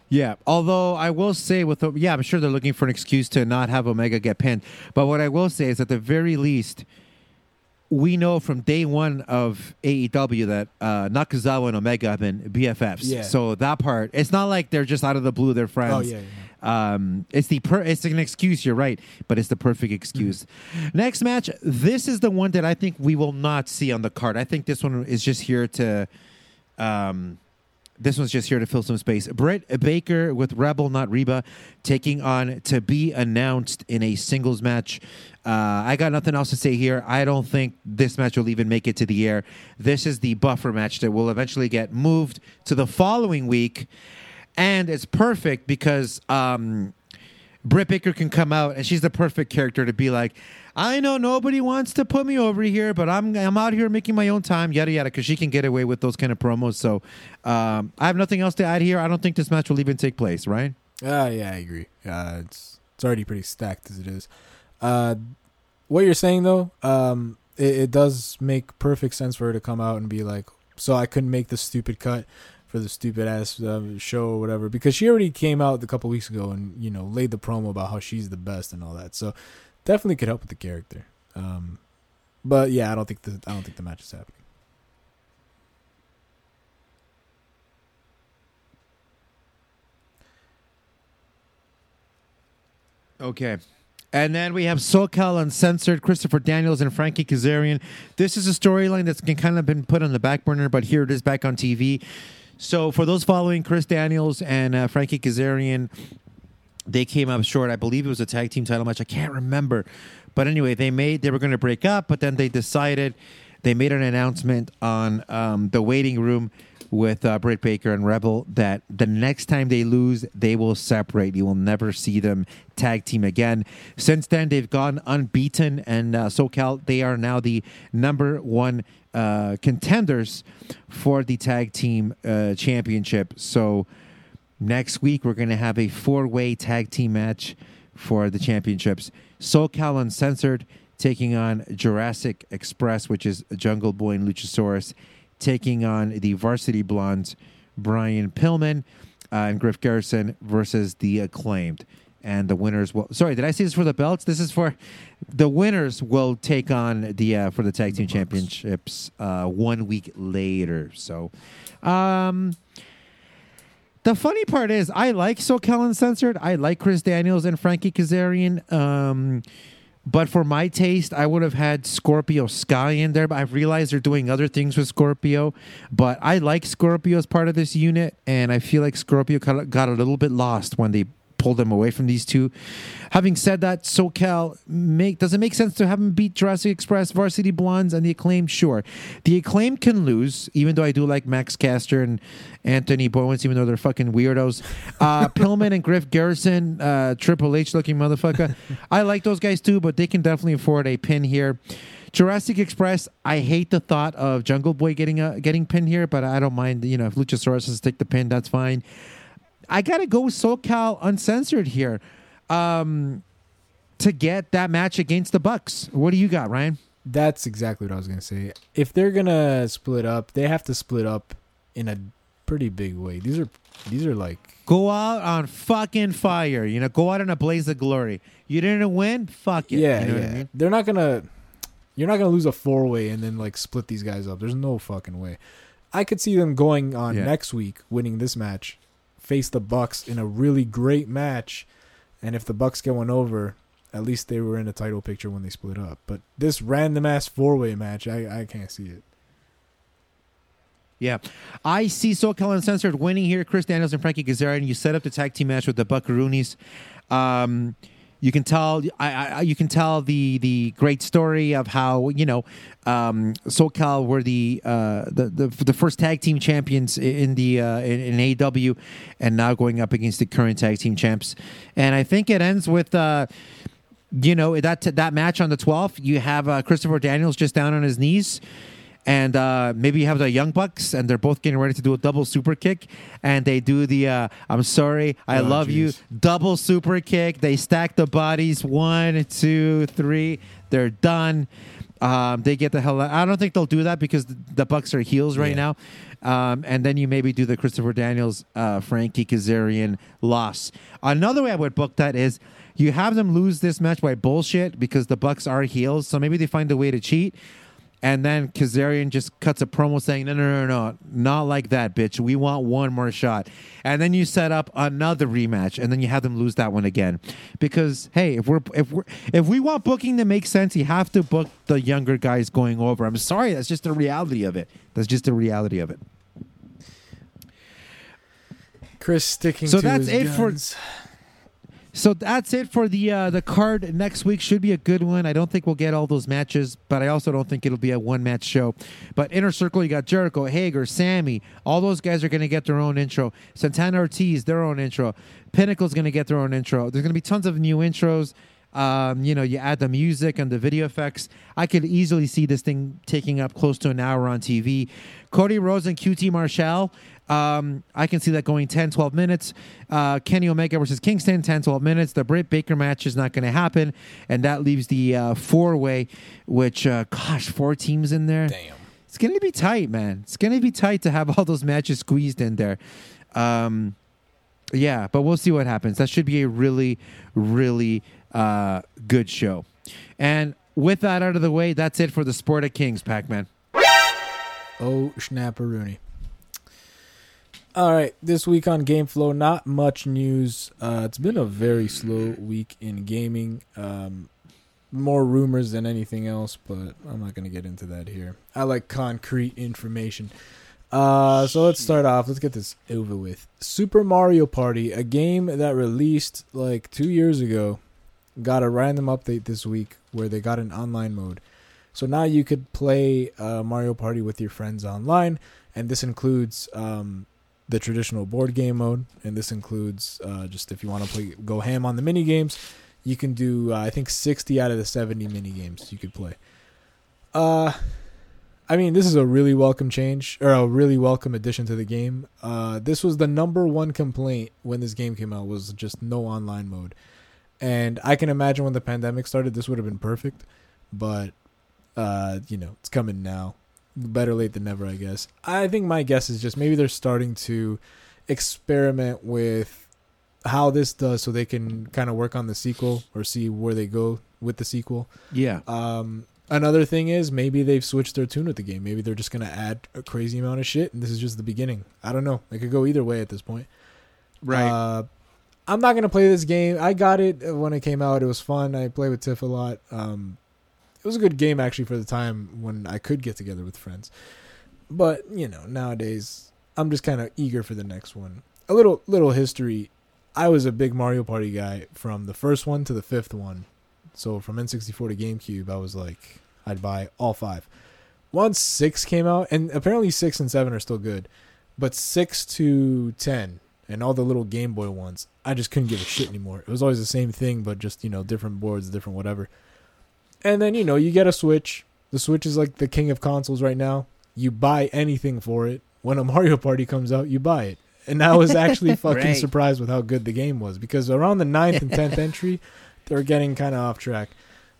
Yeah, although I will say with yeah, I'm sure they're looking for an excuse to not have Omega get pinned. But what I will say is at the very least, we know from day one of AEW that uh, Nakazawa and Omega have been BFFs. Yeah. So that part, it's not like they're just out of the blue. They're friends. Oh yeah, yeah. Um, it's the per- it's an excuse. You're right, but it's the perfect excuse. Next match. This is the one that I think we will not see on the card. I think this one is just here to. Um, this one's just here to fill some space. Britt Baker with Rebel, not Reba, taking on to be announced in a singles match. Uh, I got nothing else to say here. I don't think this match will even make it to the air. This is the buffer match that will eventually get moved to the following week. And it's perfect because um, Britt Baker can come out and she's the perfect character to be like, I know nobody wants to put me over here, but I'm I'm out here making my own time, yada yada, because she can get away with those kind of promos. So um, I have nothing else to add here. I don't think this match will even take place, right? Uh, yeah, I agree. Uh, it's it's already pretty stacked as it is. Uh, what you're saying though, um, it, it does make perfect sense for her to come out and be like, "So I couldn't make the stupid cut for the stupid ass uh, show or whatever," because she already came out a couple weeks ago and you know laid the promo about how she's the best and all that. So definitely could help with the character. Um, but yeah, I don't think the I don't think the match is happening. Okay. And then we have SoCal Uncensored, Christopher Daniels and Frankie Kazarian. This is a storyline that's kind of been put on the back burner, but here it is back on TV. So for those following Chris Daniels and uh, Frankie Kazarian, they came up short. I believe it was a tag team title match. I can't remember. But anyway, they made they were going to break up, but then they decided they made an announcement on um, the waiting room with uh, Britt Baker and Rebel that the next time they lose, they will separate. You will never see them tag team again. Since then, they've gone unbeaten, and uh, SoCal they are now the number one uh, contenders for the tag team uh, championship. So next week we're going to have a four-way tag team match for the championships. SoCal Uncensored taking on Jurassic Express, which is Jungle Boy and Luchasaurus, taking on the Varsity Blondes, Brian Pillman uh, and Griff Garrison versus the Acclaimed. And the winners will. Sorry, did I say this for the belts? This is for the winners will take on the uh, for the tag team championships uh, one week later. So, um, the funny part is, I like SoCal Uncensored. I like Chris Daniels and Frankie Kazarian. Um, but for my taste, I would have had Scorpio Sky in there. But I've realized they're doing other things with Scorpio. But I like Scorpio as part of this unit, and I feel like Scorpio got a little bit lost when they pulled them away from these two. Having said that, SoCal make does it make sense to have them beat Jurassic Express, Varsity Blondes, and the Acclaim? Sure, the Acclaim can lose, even though I do like Max Caster and Anthony Bowens, even though they're fucking weirdos. Uh, [laughs] Pillman and Griff Garrison, uh, Triple H looking motherfucker. I like those guys too, but they can definitely afford a pin here. Jurassic Express, I hate the thought of Jungle Boy getting a, getting pinned here, but I don't mind. You know, if Luchasaurus has to take the pin, that's fine. I got to go with SoCal Uncensored here um, to get that match against the Bucks. What do you got, Ryan? That's exactly what I was gonna say. If they're gonna split up, they have to split up in a pretty big way. These are these are like go out on fucking fire. You know, go out in a blaze of glory. You didn't win, fuck it. Yeah, you know yeah. I mean? They're not gonna. You're not gonna lose a four way and then like split these guys up. There's no fucking way. I could see them going on yeah. next week, winning this match, face the Bucks in a really great match, and if the Bucks get one over, at least they were in the title picture when they split up. But this random ass four way match, I, I can't see it. Yeah. I see SoCal Uncensored winning here. Chris Daniels and Frankie Kazarian. You set up the tag team match with the Buckaroonies. Um, you can tell I, I, you can tell the the great story of how you know um, SoCal were the, uh, the the the first tag team champions in the uh, in, in AW, and now going up against the current tag team champs. And I think it ends with. Uh, you know that that match on the 12th you have uh, christopher daniels just down on his knees and uh, maybe you have the Young Bucks, and they're both getting ready to do a double super kick, and they do the uh, "I'm sorry, I oh, love geez. you" double super kick. They stack the bodies, one, two, three. They're done. Um, they get the hell out. I don't think they'll do that because the, Bucks are heels right yeah. now. Um, and then you maybe do the Christopher Daniels, uh, Frankie Kazarian loss. Another way I would book that is you have them lose this match by bullshit because the Bucks are heels. So maybe they find a way to cheat. And then Kazarian just cuts a promo saying, no, no, no, no, not like that, bitch. We want one more shot. And then you set up another rematch, and then you have them lose that one again. Because hey, if we're if we're if we want booking to make sense, you have to book the younger guys going over. I'm sorry, that's just the reality of it. That's just the reality of it. Chris sticking. So that's it guns. for so that's it for the uh, the card next week. Should be a good one. I don't think we'll get all those matches, but I also don't think it'll be a one match show. But Inner Circle, you got Jericho, Hager, Sammy. All those guys are going to get their own intro. Santana Ortiz, their own intro. Pinnacle's going to get their own intro. There's going to be tons of new intros. Um, you know, you add the music and the video effects. I could easily see this thing taking up close to an hour on TV. Cody Rhodes and QT Marshall. Um, I can see that going 10, 12 minutes. Uh, Kenny Omega versus Kingston, 10, 12 minutes. The Britt Baker match is not going to happen. And that leaves the uh, four way, which, uh, gosh, four teams in there. Damn. It's going to be tight, man. It's going to be tight to have [laughs] all those matches squeezed in there. Um, yeah, but we'll see what happens. That should be a really, really uh, good show. And with that out of the way, that's it for the Sport of Kings, Pac Man. Oh, snapperoonie. All right, this week on GameFlow, not much news. Uh, it's been a very slow week in gaming. Um, more rumors than anything else, but I'm not going to get into that here. I like concrete information. Uh, so let's start off. Let's get this over with. Super Mario Party, a game that released like two years ago, got a random update this week where they got an online mode. So now you could play uh, Mario Party with your friends online, and this includes um, the traditional board game mode, and this includes uh, just if you want to play go ham on the mini games, you can do uh, I think 60 out of the 70 mini games you could play. Uh I mean, this is a really welcome change or a really welcome addition to the game. Uh this was the number one complaint when this game came out was just no online mode. And I can imagine when the pandemic started this would have been perfect, but uh you know, it's coming now. Better late than never, I guess. I think my guess is just maybe they're starting to experiment with how this does so they can kind of work on the sequel or see where they go with the sequel. Yeah. Um, another thing is maybe they've switched their tune with the game. Maybe they're just going to add a crazy amount of shit and this is just the beginning. I don't know. It could go either way at this point. Right. Uh, I'm not going to play this game. I got it when it came out. It was fun. I play with Tiff a lot. Um, it was a good game actually for the time when I could get together with friends. But, you know, nowadays I'm just kind of eager for the next one. A little little history I was a big Mario Party guy from the first one to the fifth one. So from N64 to GameCube, I was like, I'd buy all five. Once six came out, and apparently six and seven are still good, but six to ten and all the little Game Boy ones, I just couldn't give a shit anymore. It was always the same thing, but just you know different boards, different whatever. And then you know you get a Switch. The Switch is like the king of consoles right now. You buy anything for it. When a [laughs] Mario Party comes out, you buy it and I was actually [laughs] fucking right. surprised with how good the game was because around the ninth and tenth [laughs] entry, they were getting kind of off track.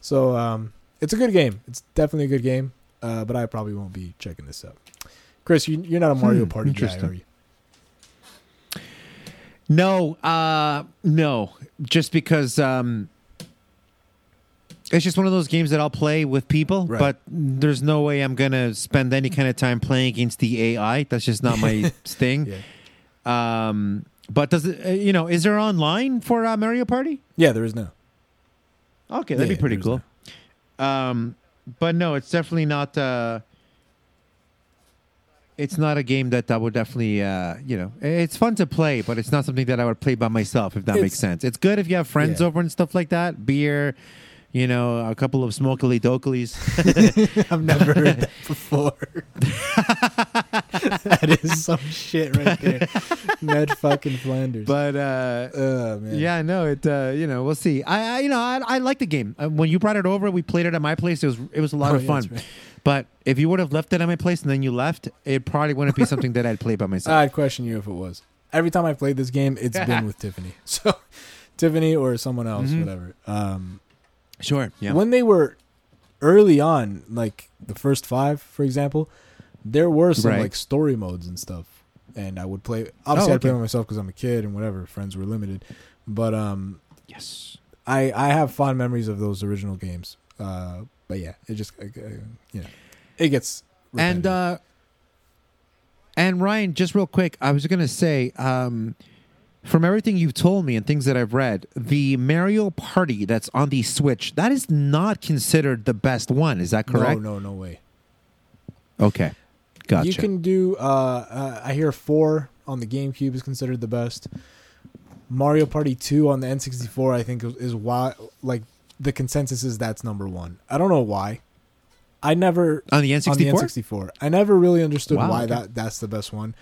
So um, it's a good game. It's definitely a good game, uh, but I probably won't be checking this out. Chris, you, are not a Mario hmm, Party guy, are you? No, uh, no. Just because um, it's just one of those games that I'll play with people, right. but there's no way I'm gonna spend any kind of time playing against the AI. That's just not my [laughs] thing. Yeah. Um, but does it? Uh, you know, is there online for uh, Mario Party? Yeah, there is now. Okay, that'd yeah, be pretty cool. Um, but no, it's definitely not. Uh, it's not a game that I would definitely, uh, you know, it's fun to play, but it's not something that I would play by myself, if that it's, makes sense. It's good if you have friends yeah. over and stuff like that, beer, you know, a couple of smokily doklys. [laughs] I've never heard that [laughs] before. that is some shit right there. Ned fucking Flanders. But uh, oh, yeah, no, it. Uh, you know, we'll see. I, I you know, I, I like the game. Uh, when you brought it over, we played it at my place. It was it was a lot oh, of fun. Yeah, right. But if you would have left it at my place and then you left, it probably wouldn't be something that I'd play by myself. I'd question you if it was. Every time I've played this game, it's been [laughs] with Tiffany. So Tiffany or someone else, mm-hmm. whatever. Um, Sure. Yeah. When they were early on, like the first five, for example, there were some right. like story modes and stuff, and I would play. Obviously, oh, okay. I play by myself because I'm a kid and whatever. Friends were limited, but um, yes, I I have fond memories of those original games. Uh, but yeah, it just uh, you know, it gets repetitive. and uh, and Ryan, just real quick, I was gonna say, um from everything you've told me and things that I've read, the Mario Party that's on the Switch, that is not considered the best one. Is that correct? No, no, no way. Okay. Gotcha. You can do uh, uh, I hear 4 on the GameCube is considered the best. Mario Party 2 on the N64 I think is why like the consensus is that's number 1. I don't know why. I never on the N64. On the N64. I never really understood wow, why okay. that that's the best one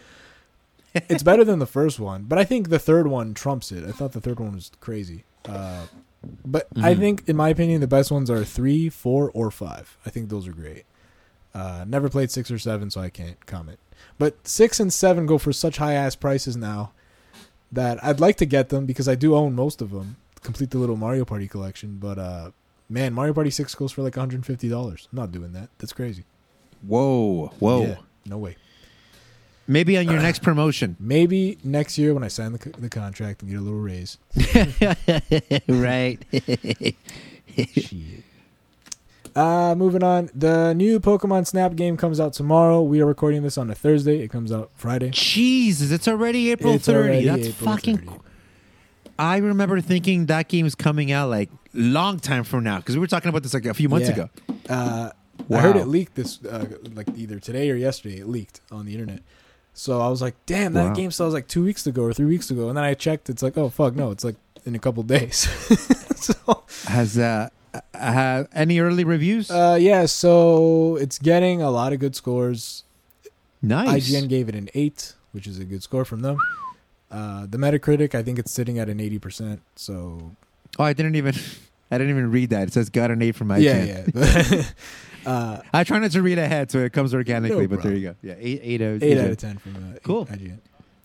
it's better than the first one, but I think the third one trumps it. I thought the third one was crazy. Uh, but mm-hmm. I think, in my opinion, the best ones are three, four, or five. I think those are great. Uh, never played six or seven, so I can't comment. But six and seven go for such high ass prices now that I'd like to get them because I do own most of them. Complete the little Mario Party collection, but uh, man, Mario Party six goes for like 150 dollars. I'm not doing that. That's crazy. Whoa, whoa, yeah, no way. Maybe on your next promotion. [sighs] Maybe next year when I sign the, the contract and get a little raise. [laughs] right. [laughs] Shit. Uh, moving on. The new Pokemon Snap game comes out tomorrow. We are recording this on a Thursday. It comes out Friday. Jesus, it's already April It's 30. already That's April fucking. 30. I remember thinking that game is coming out like long time from now because we were talking about this like a few months Yeah. ago. Uh, I heard Wow. it leaked this uh, like either today or yesterday. It leaked on the internet. So I was like, "Damn, that Wow. game still was like two weeks ago or three weeks ago." And then I checked. It's like, "Oh fuck, no! It's like in a couple days." [laughs] so Has uh, uh, have any early reviews? uh, yeah, so it's getting a lot of good scores. nice. IGN gave it an eight, which is a good score from them. Uh, the Metacritic, I think it's sitting at an eighty percent. So oh, I didn't even. [laughs] I didn't even read that. It says got an eight from IGN. yeah, yeah. [laughs] uh, I try not to read ahead so it comes organically, No but there you go. Yeah, eight, eight out, eight out of ten from uh, Cool. IGN.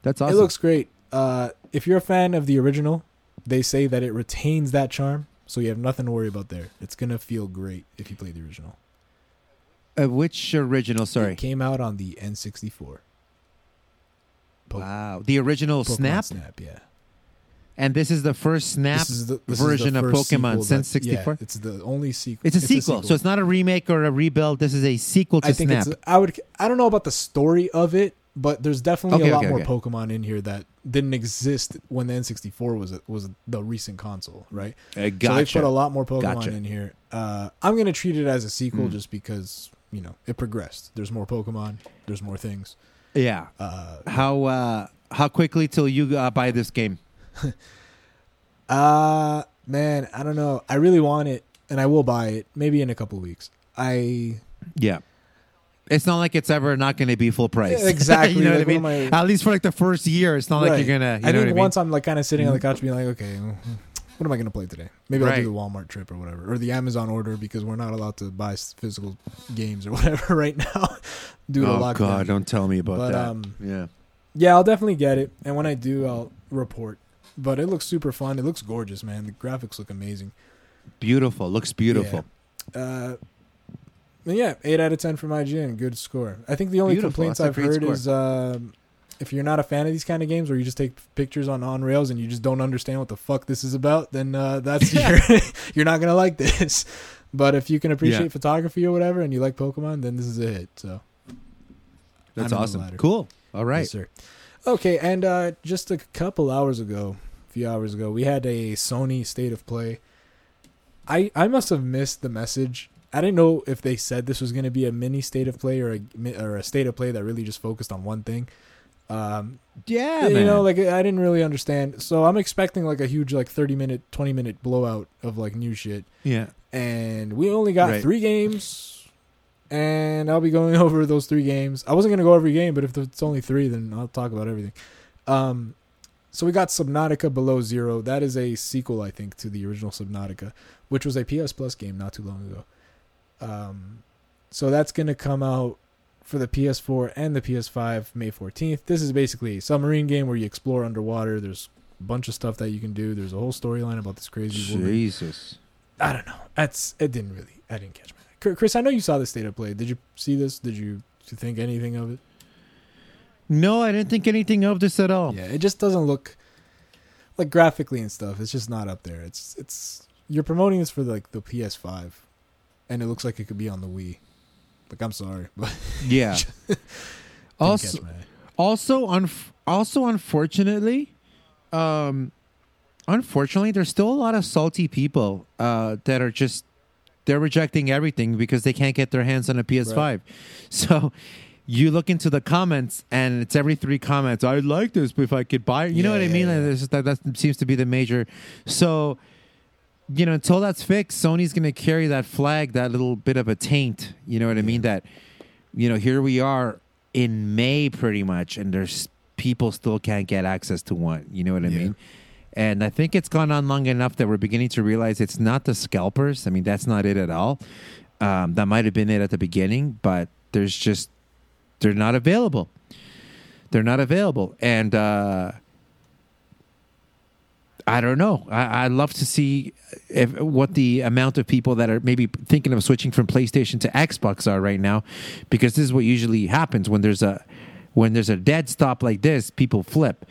That's awesome. It looks great. Uh, if you're a fan of the original, they say that it retains that charm, so you have nothing to worry about there. It's gonna feel great if you play the original. uh, which original? Sorry. it came out on the N64. Po- Wow, the original Pokemon Snap, Snap, yeah. And this is the first Snap. This is the this is the version of Pokemon sequel since 64? Yeah, it's the only sequel. It's a sequel, so it's not a remake or a rebuild. This is a sequel to I think Snap. it's. I would. I don't know about the story of it, but there's definitely Okay, a lot okay, more okay. Pokemon in here that didn't exist when the N64 was was the recent console, right? Uh, So they put a lot more Pokemon Gotcha. in here. Uh, I'm gonna treat it as a sequel Mm. just because you know it progressed. There's more Pokemon. There's more things. yeah. Uh, How uh, how quickly till you uh, buy this game? [laughs] uh man, I don't know. I really want it, and I will buy it maybe in a couple weeks. I Yeah. It's not like it's ever not going to be full price. Yeah, exactly, [laughs] you know like, what I mean? am I- At least for like the first year, it's not like you're gonna. You I know think what I once I'm like kind of sitting on the Mhm. couch, being like, okay, what am I gonna play today? Maybe I'll do the Walmart trip or whatever, or the Amazon order because we're not allowed to buy physical games or [laughs] whatever right now due to Oh lockdown. God! Don't tell me about But, that. um, yeah. Yeah, I'll definitely get it, and when I do, I'll report. But it looks super fun. It looks gorgeous, man. The graphics look amazing. Beautiful. Looks beautiful. Uh, yeah, eight out of ten from IGN. Good score. I think the only Beautiful. complaints That's I've heard score. is um, if you're not a fan of these kind of games where you just take pictures on on rails and you just don't understand what the fuck this is about, then uh, that's [laughs] your, [laughs] you're not gonna like this. [laughs] But if you can appreciate Yeah. photography or whatever, and you like Pokemon, then this is a hit. So That's I'm awesome. Cool. All right. Yes, sir. Okay, and uh, just a couple hours ago, few hours ago, we had a Sony State of Play. I I must have missed the message. I didn't know if they said this was going to be a mini State of Play or a or a State of Play that really just focused on one thing. Um, Yeah, you man. know, like I didn't really understand. So I'm expecting like a huge like 30 minute, 20 minute blowout of like new shit. yeah. And we only got Right. three games, and I'll be going [laughs] over those three games. I wasn't gonna go every game, but if it's only three, then I'll talk about everything. Um, so we got Subnautica Below Zero. That is a sequel, I think, to the original Subnautica, which was a PS Plus game not too long ago. Um, so that's gonna come out for the PS4 and the PS5 May 14th. This is basically a submarine game where you explore underwater. There's a bunch of stuff that you can do. There's a whole storyline about this crazy woman. Jesus. I don't know. That's it. Didn't really. I didn't catch my. Chris, I know you saw the state of play. Did you see this? Did you, did you think anything of it? No, I didn't think anything of this at all. Yeah, it just doesn't look like graphically and stuff. It's just not up there. It's it's you're promoting this for like the PS5, and it looks like it could be on the Wii. Like I'm sorry, but [laughs] Yeah. also, also, unf- also, unfortunately, um, unfortunately, there's still a lot of salty people uh, that are just they're rejecting everything because they can't get their hands on a PS5. Right. [laughs] So you look into the comments, and it's every three comments. I'd like this, but if I could buy, it." you know Yeah, what I mean? yeah. Like, that that seems to be the major. So. You know, until that's fixed, Sony's going to carry that flag, that little bit of a taint. You know what I mean? That, you know, here we are in May pretty much, and there's people still can't get access to one. You know what I mean? And I think it's gone on long enough that we're beginning to realize it's not the scalpers. I mean, that's not it at all. Um, that might have been it at the beginning, but there's just they're not available. They're not available, and uh, I don't know. I, I'd love to see if what the amount of people that are maybe thinking of switching from PlayStation to Xbox are right now, because this is what usually happens when there's a when there's a dead stop like this. People flip.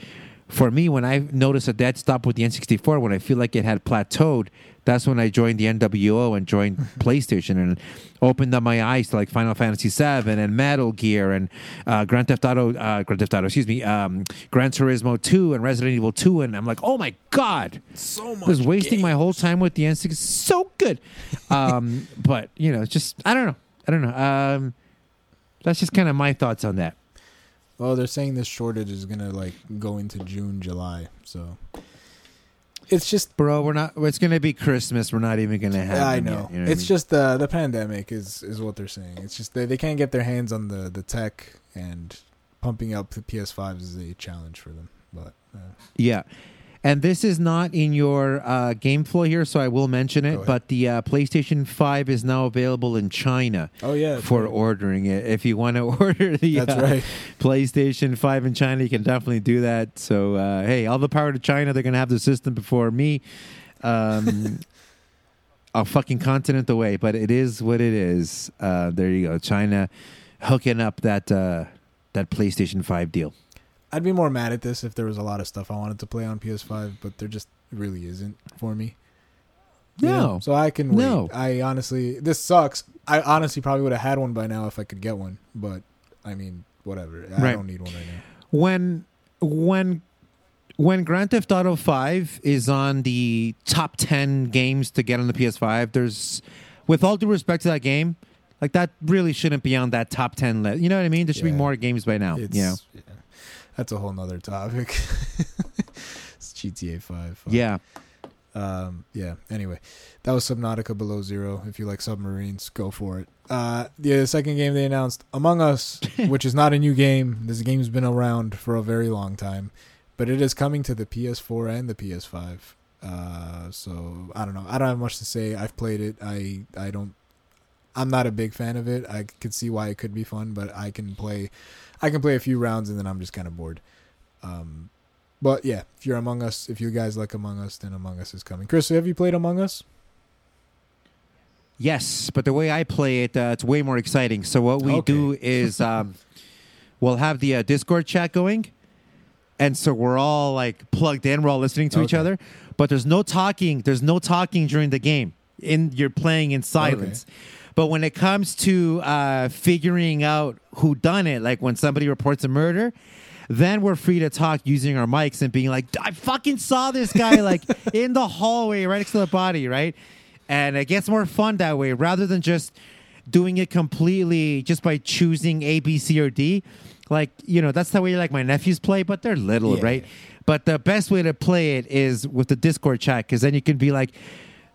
For me, when I noticed a dead stop with the N64, when I feel like it had plateaued, that's when I joined the NWO and joined PlayStation and opened up my eyes to like Final Fantasy VII and Metal Gear and uh, Grand Theft Auto, uh, Grand Theft Auto, excuse me, um, Gran Turismo 2 and Resident Evil 2. And I'm like, oh my God. So much. I was wasting my whole time with the N64. So good. Um, [laughs] but, you know, it's just, I don't know. I don't know. Um, that's just kind of my thoughts on that. Well, they're saying this shortage is gonna like go into June, July. So it's just Bro, we're not, it's going to be Christmas. We're not even going to have I know. yet, you know what I it's mean? just the the pandemic is is what they're saying. It's just they they can't get their hands on the the tech and pumping up the PS5s is a challenge for them. But uh, Yeah. And this is not in your uh, game flow here, so I will mention it. But the uh, PlayStation 5 is now available in China oh yeah, for right. ordering it. If you want to [laughs] order the That's uh, right. PlayStation 5 in China, you can definitely do that. So, uh, hey, all the power to China. They're going to have the system before me. Um, [laughs] a fucking continent away, but it is what it is. Uh, there you go. China hooking up that, uh, that PlayStation 5 deal. I'd be more mad at this if there was a lot of stuff I wanted to play on PS5, but there just really isn't for me. You No. know? So I can wait. No. I honestly, this sucks. I honestly probably would have had one by now if I could get one, but I mean, whatever. I Right. don't need one right now. when when when Grand Theft Auto 5 is on the top 10 games to get on the PS5 there's with all due respect to that game like that really shouldn't be on that top 10 list you know what I mean there should be more games by now It's, you know yeah. That's a whole nother topic. [laughs] it's GTA 5. Fuck. yeah Um, yeah. Anyway, that was Subnautica Below Zero. If you like submarines, go for it. Uh, the second game they announced, Among Us, [laughs] which is not a new game. This game's been around for a very long time, but it is coming to the PS4 and the PS5. Uh, so I don't know. I don't have much to say. I've played it. I I don't. I'm not a big fan of it. I could see why it could be fun, but I can play. I can play a few rounds and then I'm just kind of bored. Um, but yeah, if you're Among Us, if you guys like Among Us, then Among Us is coming. Chris, have you played Among Us? yes but the way I play it uh, it's way more exciting. So what we Okay. do [laughs] is um, we'll have the uh, Discord chat going. And so we're all like plugged in. We're all listening to each other. But there's no talking. There's no talking during the game. In you're playing in silence but when it comes to uh, figuring out who done it like when somebody reports a murder then we're free to talk using our mics and being like i fucking saw this guy like [laughs] in the hallway right next to the body right and it gets more fun that way rather than just doing it completely just by choosing A, B, C, or D. Like, you know, that's the way like my nephews play, but they're little, Yeah. right? But the best way to play it is with the Discord chat because then you can be like,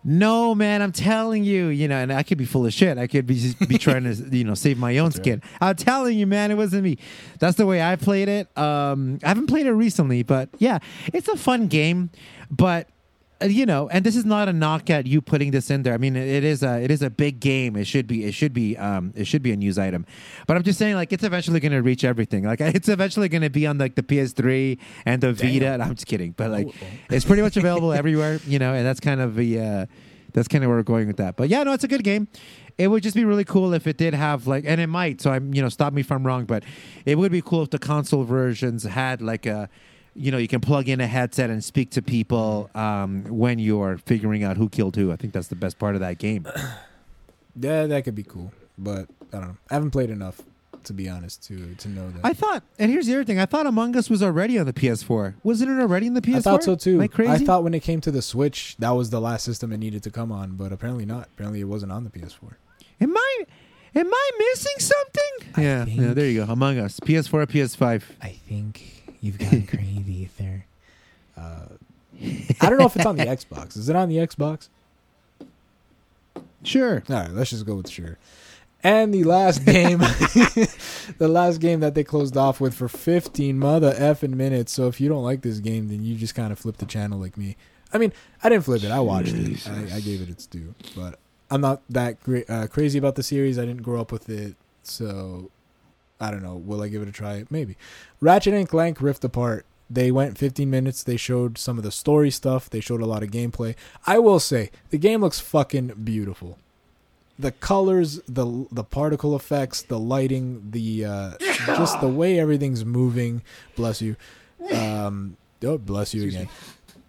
no, man, I'm telling you, you know, and I could be full of shit. I could be just be trying to, [laughs] you know, save my own skin. I'm telling you, man, it wasn't me. That's the way I played it. Um, I haven't played it recently, but yeah, it's a fun game. But you know, and this is not a knock at you putting this in there. I mean, it is a it is a big game. It should be it should be um it should be a news item. But I'm just saying, like, it's eventually going to reach everything. Like, [laughs] it's eventually going to be on like the PS3 and the Vita. And I'm just kidding, but like, it's pretty much [laughs] available everywhere. You know, and that's kind of the uh, that's kind of where we're going with that. But yeah, no, it's a good game. It would just be really cool if it did have like, and it might. So I'm, you know, stop me if I'm wrong, but it would be cool if the console versions had like a, you know, you can plug in a headset and speak to people um, when you're figuring out who killed who. I think that's the best part of that game. [clears throat] Yeah, that could be cool, but I don't know. I haven't played enough to be honest to to know that. I thought, and here's the other thing: I thought Among Us was already on the PS4. Wasn't it already in the PS4? I thought so too. Am I crazy? thought when it came to the Switch, that was the last system it needed to come on, but apparently not. Apparently, it wasn't on the PS4. Am I? Am I missing something? I yeah, yeah. There you go. Among Us, PS4, PS5. I think you've gone [laughs] crazy there. Uh, I don't know if it's on the [laughs] Xbox. Is it on the Xbox? Sure. All right, let's just go with sure. And the last [laughs] game, the last game that they closed off with for 15 mother effing minutes. So if you don't like this game, then you just kind of flip the channel like me. I mean, I didn't flip it. I watched it. I, I gave it its due. But I'm not that gra- uh, crazy about the series. I didn't grow up with it. So I don't know. Will I give it a try? Maybe. Ratchet and Clank Rift Apart. They went 15 minutes. They showed some of the story stuff. They showed a lot of gameplay. I will say, the game looks fucking beautiful the colors, the the particle effects, the lighting, the uh, just the way everything's moving. Bless you. Um, Oh, bless you Excuse again. me.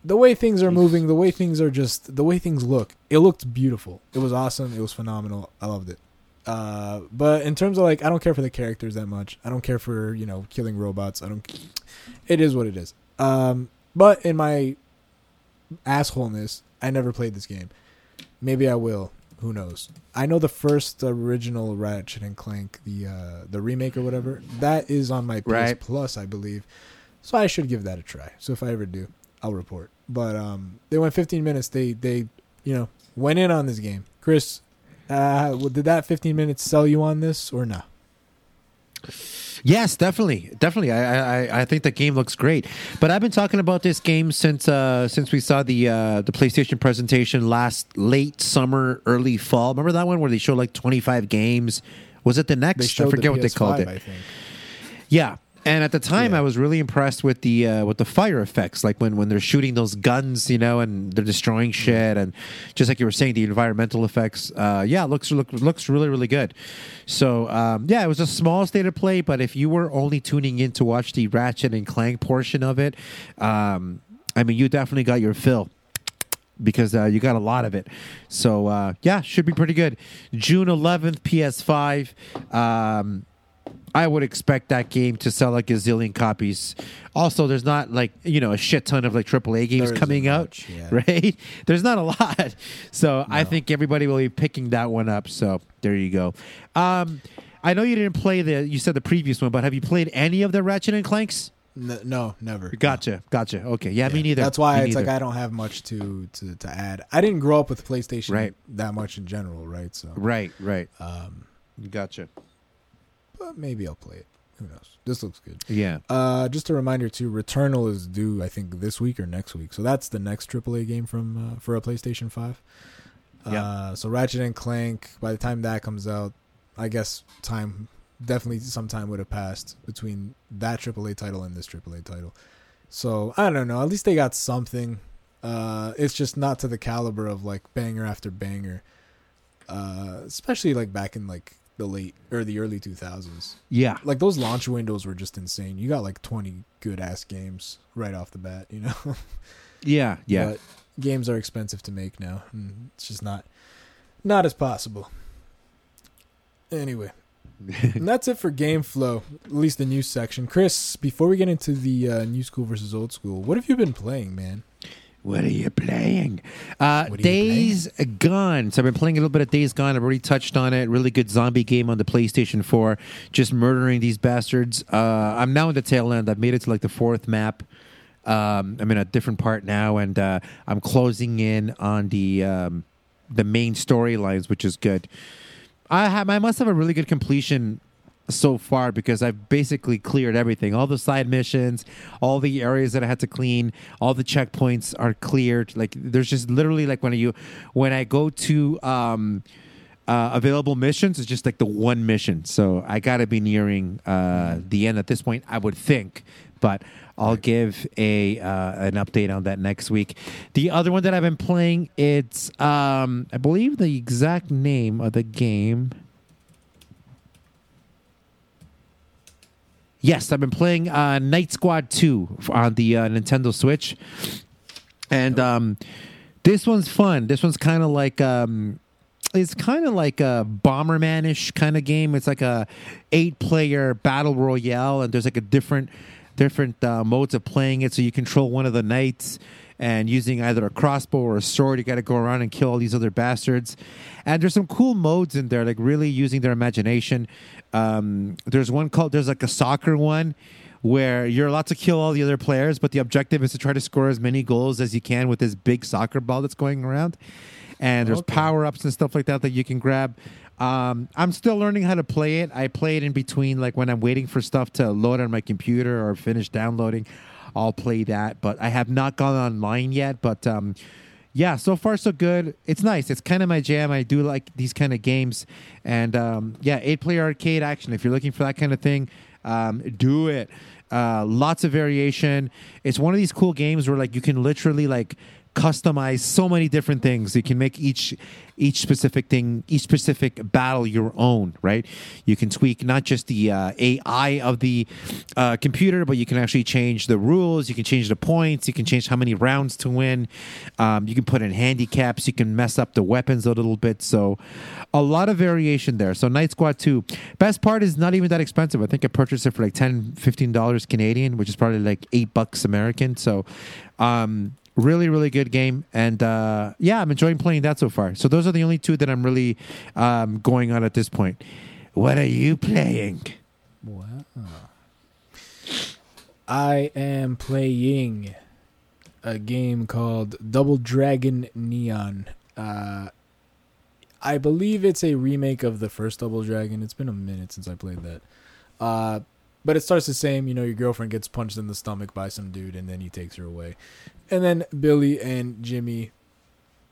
The way things are moving, the way things are just, the way things look, it looked beautiful. It was awesome. It was phenomenal. I loved it. Uh, but in terms of like, I don't care for the characters that much. I don't care for you know killing robots. I don't. It is what it is. Um, but in my assholeness, I never played this game. Maybe I will. Who knows? I know the first original Ratchet and Clank, the uh, the remake or whatever, that is on my PS Right. Plus, I believe. So I should give that a try. So if I ever do, I'll report. But um, they went 15 minutes. They they you know went in on this game. Chris, uh, did that 15 minutes sell you on this or no? Yes, definitely, definitely. I, I I think the game looks great. But I've been talking about this game since uh, since we saw the uh, the PlayStation presentation last late summer, early fall. Remember that one where they showed like twenty five games? Was it the next? I forget the what they called PS5, it. I think. Yeah. And at the time, Yeah. I was really impressed with the uh, with the fire effects, like when, when they're shooting those guns, you know, and they're destroying shit, and just like you were saying, the environmental effects. Uh, yeah, it looks look, looks really really good. So um, yeah, it was a small state of play, but if you were only tuning in to watch the Ratchet and Clank portion of it, um, I mean, you definitely got your fill because uh, you got a lot of it. So uh, yeah, should be pretty good. June 11th, PS5. Um, I would expect that game to sell like a zillion copies. Also, there's not like you know a shit ton of like AAA games There coming out, much, yeah. [laughs] right? There's not a lot, so I think everybody will be picking that one up. So there you go. Um, I know you didn't play the you said the previous one, but have you played any of the Ratchet and Clanks? N- no, never. Gotcha, gotcha. Okay, yeah, me neither. That's why Me it's like. I don't have much to, to to add. I didn't grow up with PlayStation Right. that much in general, right? So, right, right. um, Gotcha. But maybe I'll play it. Who knows? This looks good. Yeah. Uh, just a reminder too. Returnal is due, I think, this week or next week. So that's the next AAA game from uh, for a PlayStation Five. Yeah. Uh, so Ratchet and Clank. By the time that comes out, I guess time definitely some time would have passed between that AAA title and this AAA title. So I don't know. At least they got something. Uh, it's just not to the caliber of like banger after banger. Uh, especially like back in like the late or the early two thousands Yeah. like those launch windows were just insane. You got like 20 good ass games right off the bat, you know. [laughs] Yeah. Yeah. But games are expensive to make now. and It's just not not as possible. Anyway, and that's it for game flow. At least the news section. Chris, before we get into the uh, new school versus old school, what have you been playing, man? What are you playing? Uh, are you Days Gone. So I've been playing a little bit of Days Gone. I've already touched on it. Really good zombie game on the PlayStation 4. Just murdering these bastards. Uh, I'm now in the tail end. I've made it to like the fourth map. Um, I'm in a different part now, and uh, I'm closing in on the um, the main storylines, which is good. I have I must have a really good completion so far because I've basically cleared everything. All the side missions, all the areas that I had to clean, all the checkpoints are cleared. Like there's just literally like when you when I go to um uh, available missions, it's just like the one mission. So I got to be nearing uh, the end at this point, I would think. But I'll give a uh, an update on that next week. The other one that I've been playing, it's um, I believe the exact name of the game. Yes, I've been playing uh, Knight Squad 2 on the uh, Nintendo Switch. And um, this one's fun. This one's kind of like um, it's kind of like a Bomberman-ish kind of game. It's like a eight-player battle royale, and there's like a different different uh, modes of playing it. So you control one of the knights, and using either a crossbow or a sword, you got to go around and kill all these other bastards. And there's some cool modes in there, like really using their imagination. Um, there's one called there's like a soccer one where you're allowed to kill all the other players, but the objective is to try to score as many goals as you can with this big soccer ball that's going around. And there's Okay. power ups and stuff like that that you can grab. Um, I'm still learning how to play it. I play it in between, like when I'm waiting for stuff to load on my computer or finish downloading. I'll play that, but I have not gone online yet. But um, yeah, so far so good. It's nice. It's kind of my jam. I do like these kind of games, and um, yeah, eight player arcade action. If you're looking for that kind of thing, um, do it. Uh, lots of variation. It's one of these cool games where like you can literally like customize so many different things. You can make each each specific thing, each specific battle your own, right? You can tweak not just the uh, AI of the uh, computer, but you can actually change the rules. You can change the points. You can change how many rounds to win. Um, you can put in handicaps. You can mess up the weapons a little bit. So, a lot of variation there. So, Knight Squad 2. Best part is not even that expensive. I think I purchased it for like 10 $15 Canadian, which is probably like eight bucks American. So, um, really really good game and uh, yeah i'm enjoying playing that so far so those are the only two that i'm really um, going on at this point what are you playing Wow. I am playing a game called Double Dragon Neon. Uh, I believe it's a remake of the first Double Dragon. It's been a minute since I played that. Uh, but it starts the same. You know, your girlfriend gets punched in the stomach by some dude, and then he takes her away. And then Billy and Jimmy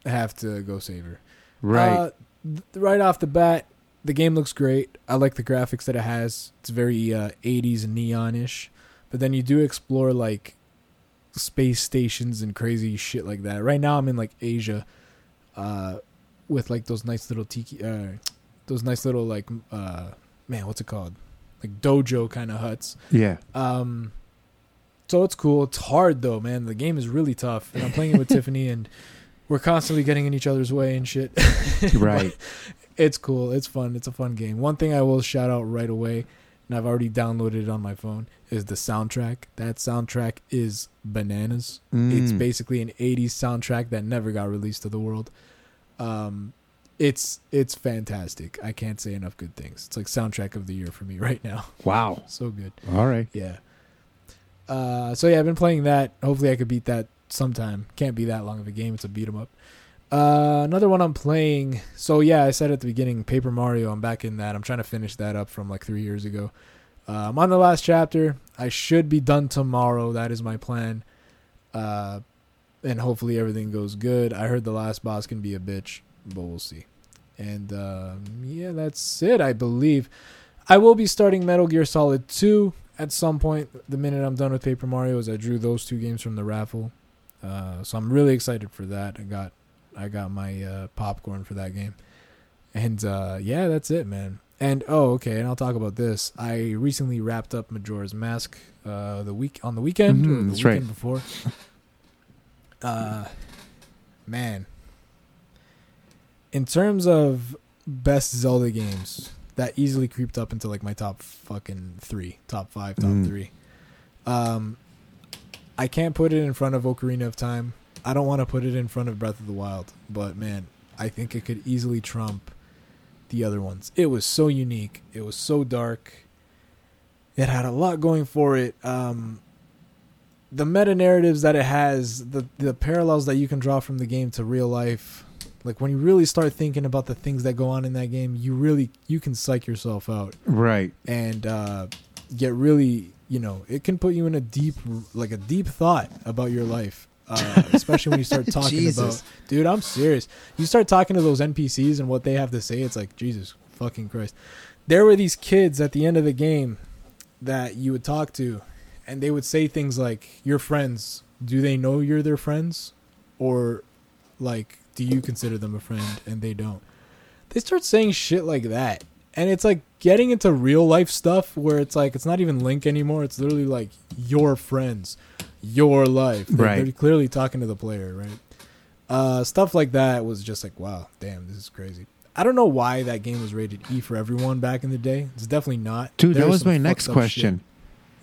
have to go save her. right Uh, th- right off the bat, the game looks great. I like the graphics that it has. It's very uh, 80s neon-ish. But then you do explore like space stations and crazy shit like that. Right now I'm in like Asia uh with like those nice little tiki uh those nice little like uh man, what's it called? Like dojo kind of huts. yeah Um, so it's cool. It's hard though, man. The game is really tough, and I'm playing it with [laughs] Tiffany, and we're constantly getting in each other's way and shit. [laughs] right [laughs] it's cool. It's fun. It's a fun game. One thing I will shout out right away, and I've already downloaded it on my phone, is the soundtrack. That soundtrack is bananas. It's Mm. basically an 80s soundtrack that never got released to the world. Um, it's it's fantastic. I can't say enough good things. It's like soundtrack of the year for me right now. wow So good. all right Yeah. Uh, so yeah, I've been playing that. Hopefully, I could beat that sometime. Can't be that long of a game. It's a beat 'em up. Uh, another one I'm playing. So yeah, I said at the beginning, Paper Mario. I'm back in that. I'm trying to finish that up from like three years ago. Uh, I'm on the last chapter. I should be done tomorrow. That is my plan. Uh, and hopefully everything goes good. I heard the last boss can be a bitch, but we'll see. And um, yeah, that's it. I believe. I will be starting Metal Gear Solid 2 at some point. The minute I'm done with Paper Mario, is I drew those two games from the raffle, uh, so I'm really excited for that. I got, I got my uh, popcorn for that game, and uh, yeah, that's it, man. And oh, okay, and I'll talk about this. I recently wrapped up Majora's Mask uh, the week on the weekend, or Mhm, the that's weekend right. before. [laughs] Uh, man, in terms of best Zelda games, that easily creeped up into like my top fucking three, top five, top Mm. three. Um, I can't put it in front of Ocarina of Time. I don't want to put it in front of Breath of the Wild, but man, I think it could easily trump the other ones. It was so unique. It was so dark. It had a lot going for it. Um, the meta narratives that it has, the the parallels that you can draw from the game to real life, like when you really start thinking about the things that go on in that game, you really you can psych yourself out. Right. And uh, get really you know it can put you in a deep like a deep thought about your life uh, [laughs] especially when you start talking about dude i'm serious. You start talking to those npcs and what they have to say it's like jesus fucking christ. There were these kids at the end of the game that you would talk to and they would say things like your friends do they know you're their friends? Or like do you consider them a friend? And they don't. They start saying shit like that. And it's like getting into real life stuff where it's like it's not even link anymore. It's literally like your friends your life. They're, Right. they're clearly talking to the player right? Uh stuff like that was just like wow damn this is crazy. I don't know why that game was rated e for everyone back in the day. It's definitely not. Dude that was my next question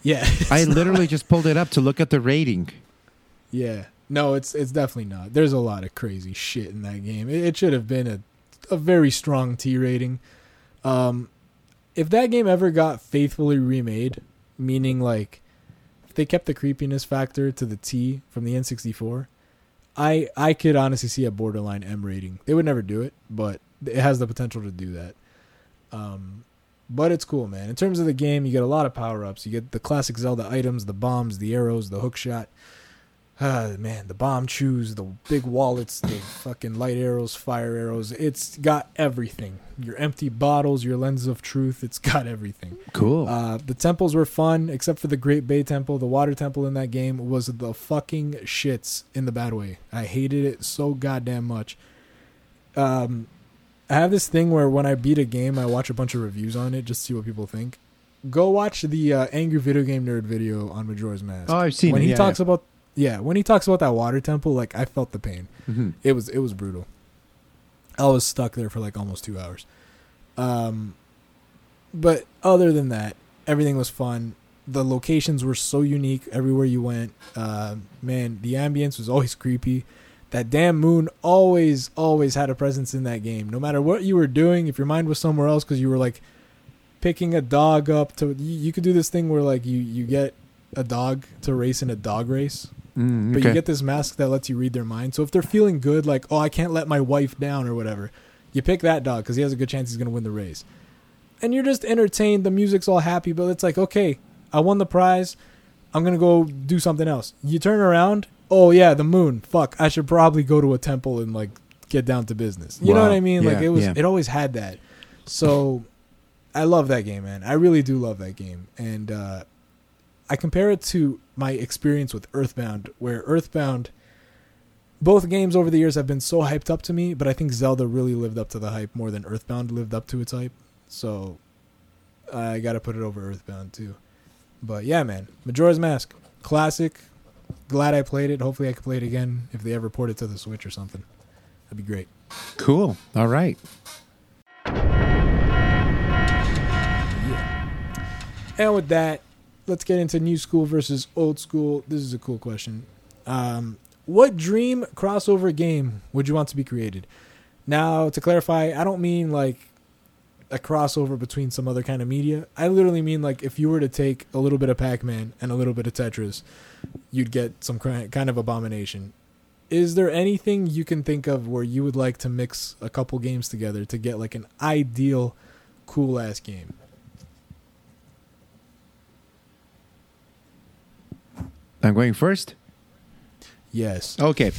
shit. yeah. I [laughs] literally just pulled it up to look at the rating. Yeah. No, it's it's definitely not. There's a lot of crazy shit in that game. It, it should have been a a very strong T rating. Um if that game ever got faithfully remade, meaning like if they kept the creepiness factor to the T from the N64, I I could honestly see a borderline M rating. They would never do it, but it has the potential to do that. Um but it's cool, man. In terms of the game, you get a lot of power ups. You get the classic Zelda items, the bombs, the arrows, the hook shot uh, man, the Bombchus, the big wallets, the fucking light arrows, fire arrows. It's got everything. Your empty bottles, your lens of truth. It's got everything. Cool. Uh, the temples were fun, except for the Great Bay Temple. The water temple in that game was the fucking shits in the bad way. I hated it so goddamn much. Um, I have this thing where when I beat a game, I watch a bunch of reviews on it just to see what people think. Go watch the uh, Angry Video Game Nerd video on Majora's Mask. oh, I've seen when it. he yeah, talks about yeah, when he talks about that water temple, like I felt the pain. Mhm. It was it was brutal. I was stuck there for like almost two hours. Um, but other than that, everything was fun. The locations were so unique everywhere you went. Uh, man, the ambience was always creepy. That damn moon always, always had a presence in that game. No matter what you were doing, if your mind was somewhere else because you were like picking a dog up to, you, you could do this thing where like you you get a dog to race in a dog race, Mm, but you get this mask that lets you read their mind. So if they're feeling good, like, oh, I can't let my wife down or whatever, you pick that dog because he has a good chance he's going to win the race. And you're just entertained. The music's all happy, but it's like, okay, I won the prize. I'm going to go do something else. You turn around. Oh, yeah, the moon. Fuck. I should probably go to a temple and, like, get down to business. You know what I mean? like, it was, yeah. it always had that. So I love that game, man. I really do love that game. And, uh, I compare it to my experience with Earthbound, where Earthbound, both games over the years have been so hyped up to me, but I think Zelda really lived up to the hype more than Earthbound lived up to its hype. So I got to put it over Earthbound too. But yeah, man, Majora's Mask, classic. Glad I played it. Hopefully, I can play it again if they ever port it to the Switch or something. That'd be great. cool. All right. Yeah. And with that, let's get into new school versus old school. This is a cool question. Um, what dream crossover game would you want to be created? Now, to clarify, I don't mean like a crossover between some other kind of media. I literally mean like if you were to take a little bit of Pac Man and a little bit of Tetris, you'd get some kind of abomination. Is there anything you can think of where you would like to mix a couple games together to get like an ideal cool ass game? I'm going first. Yes. Okay.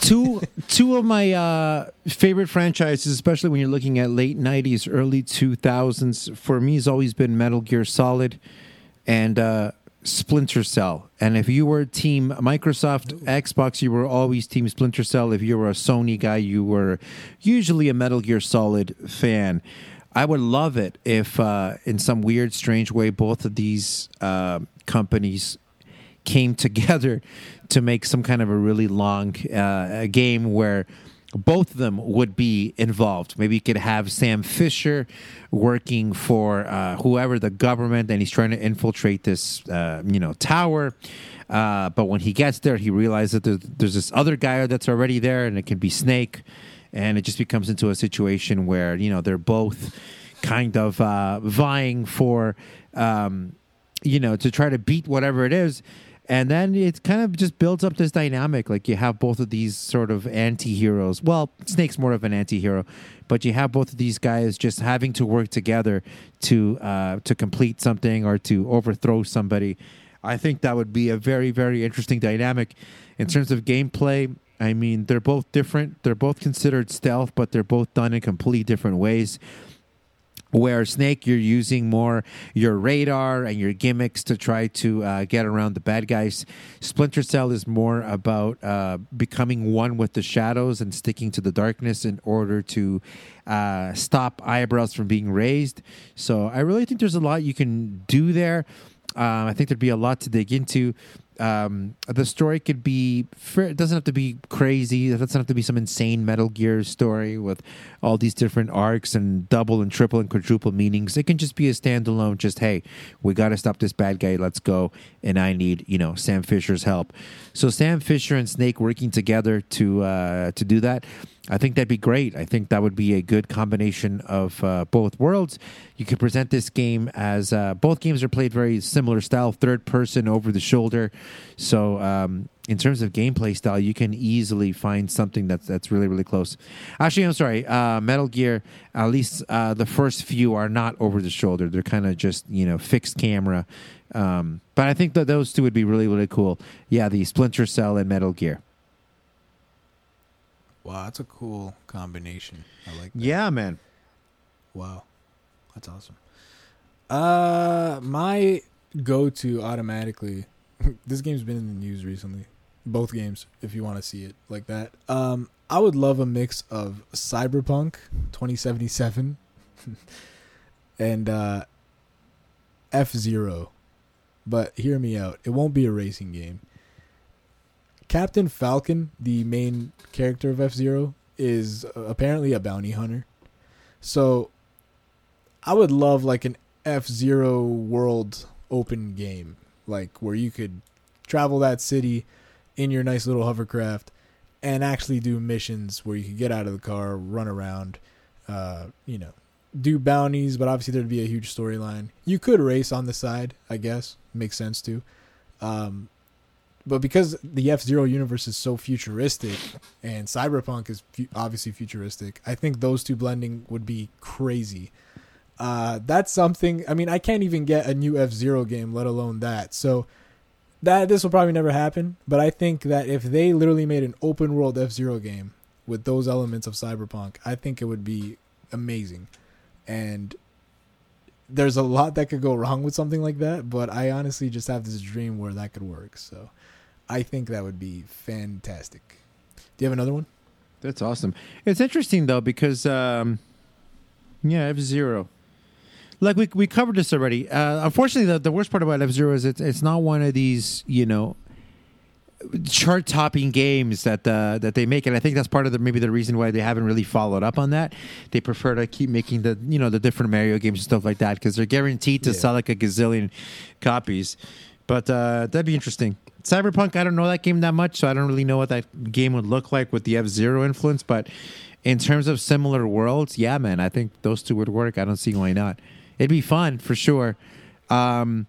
two two of my uh, favorite franchises, especially when you're looking at late '90s, early 2000s, for me has always been Metal Gear Solid and uh, Splinter Cell. And if you were Team Microsoft Xbox, you were always Team Splinter Cell. If you were a Sony guy, you were usually a Metal Gear Solid fan. I would love it if, uh, in some weird, strange way, both of these uh, companies came [laughs] together to make some kind of a really long uh, game where both of them would be involved. Maybe you could have Sam Fisher working for uh, whoever the government, and he's trying to infiltrate this, uh, you know, tower. Uh, but when he gets there, he realizes that there's, there's this other guy that's already there, and it can be Snake, and it just becomes into a situation where you know they're both kind of uh, vying for, um, you know, to try to beat whatever it is and then it kind of just builds up this dynamic like you have both of these sort of anti-heroes. Well snake's more of an anti-hero but you have both of these guys just having to work together to uh, to complete something or to overthrow somebody. I think that would be a very very interesting dynamic. In terms of gameplay i mean they're both different. They're both considered stealth but they're both done in completely different ways where Snake, you're using more your radar and your gimmicks to try to uh, get around the bad guys. Splinter Cell is more about uh, becoming one with the shadows and sticking to the darkness in order to uh, stop eyebrows from being raised. So I really think there's a lot you can do there. Um, I think there'd be a lot to dig into. Um, the story could be, it doesn't have to be crazy. It doesn't have to be some insane Metal Gear story with all these different arcs and double and triple and quadruple meanings. It can just be a standalone, just, hey, we got to stop this bad guy. Let's go. And I need, you know, Sam Fisher's help. So Sam Fisher and Snake working together to, uh, to do that. I think that'd be great. I think that would be a good combination of uh, both worlds. You could present this game as uh, both games are played very similar style, third person over the shoulder. So um, in terms of gameplay style, you can easily find something that's that's really really close. Actually, I'm sorry. Uh, Metal Gear, at least uh, the first few are not over the shoulder. They're kind of just you know fixed camera. Um, but I think that those two would be really really cool. Yeah, the Splinter Cell and Metal Gear. Wow, that's a cool combination. I like that. Yeah, man. Wow. That's awesome. Uh my go to automatically [laughs] this game's been in the news recently. Both games, if you want to see it like that. Um I would love a mix of Cyberpunk 2077 [laughs] and uh F Zero. But hear me out. It won't be a racing game. Captain Falcon, the main character of F Zero, is uh, apparently a bounty hunter. So I would love like an F Zero world open game, like where you could travel that city in your nice little hovercraft and actually do missions where you could get out of the car, run around, uh, you know, do bounties, but obviously there'd be a huge storyline. You could race on the side, I guess. Makes sense too. Um, but because the F Zero universe is so futuristic and Cyberpunk is fu- obviously futuristic, I think those two blending would be crazy. Uh, that's something. I mean, I can't even get a new F Zero game, let alone that. So that this will probably never happen. But I think that if they literally made an open world F Zero game with those elements of Cyberpunk, I think it would be amazing. And there's a lot that could go wrong with something like that, but I honestly just have this dream where that could work. So I think that would be fantastic. Do you have another one? That's awesome. It's interesting though because um, yeah, F Zero. Like we we covered this already. Uh, unfortunately, the, the worst part about F Zero is it's it's not one of these you know chart topping games that uh, that they make, and I think that's part of the maybe the reason why they haven't really followed up on that. They prefer to keep making the you know the different Mario games and stuff like that because they're guaranteed to Yeah. sell like a gazillion copies. But uh, that'd be interesting. Cyberpunk, I don't know that game that much, so I don't really know what that game would look like with the F Zero influence. But in terms of similar worlds, yeah, man, I think those two would work. I don't see why not. It'd be fun for sure. Um,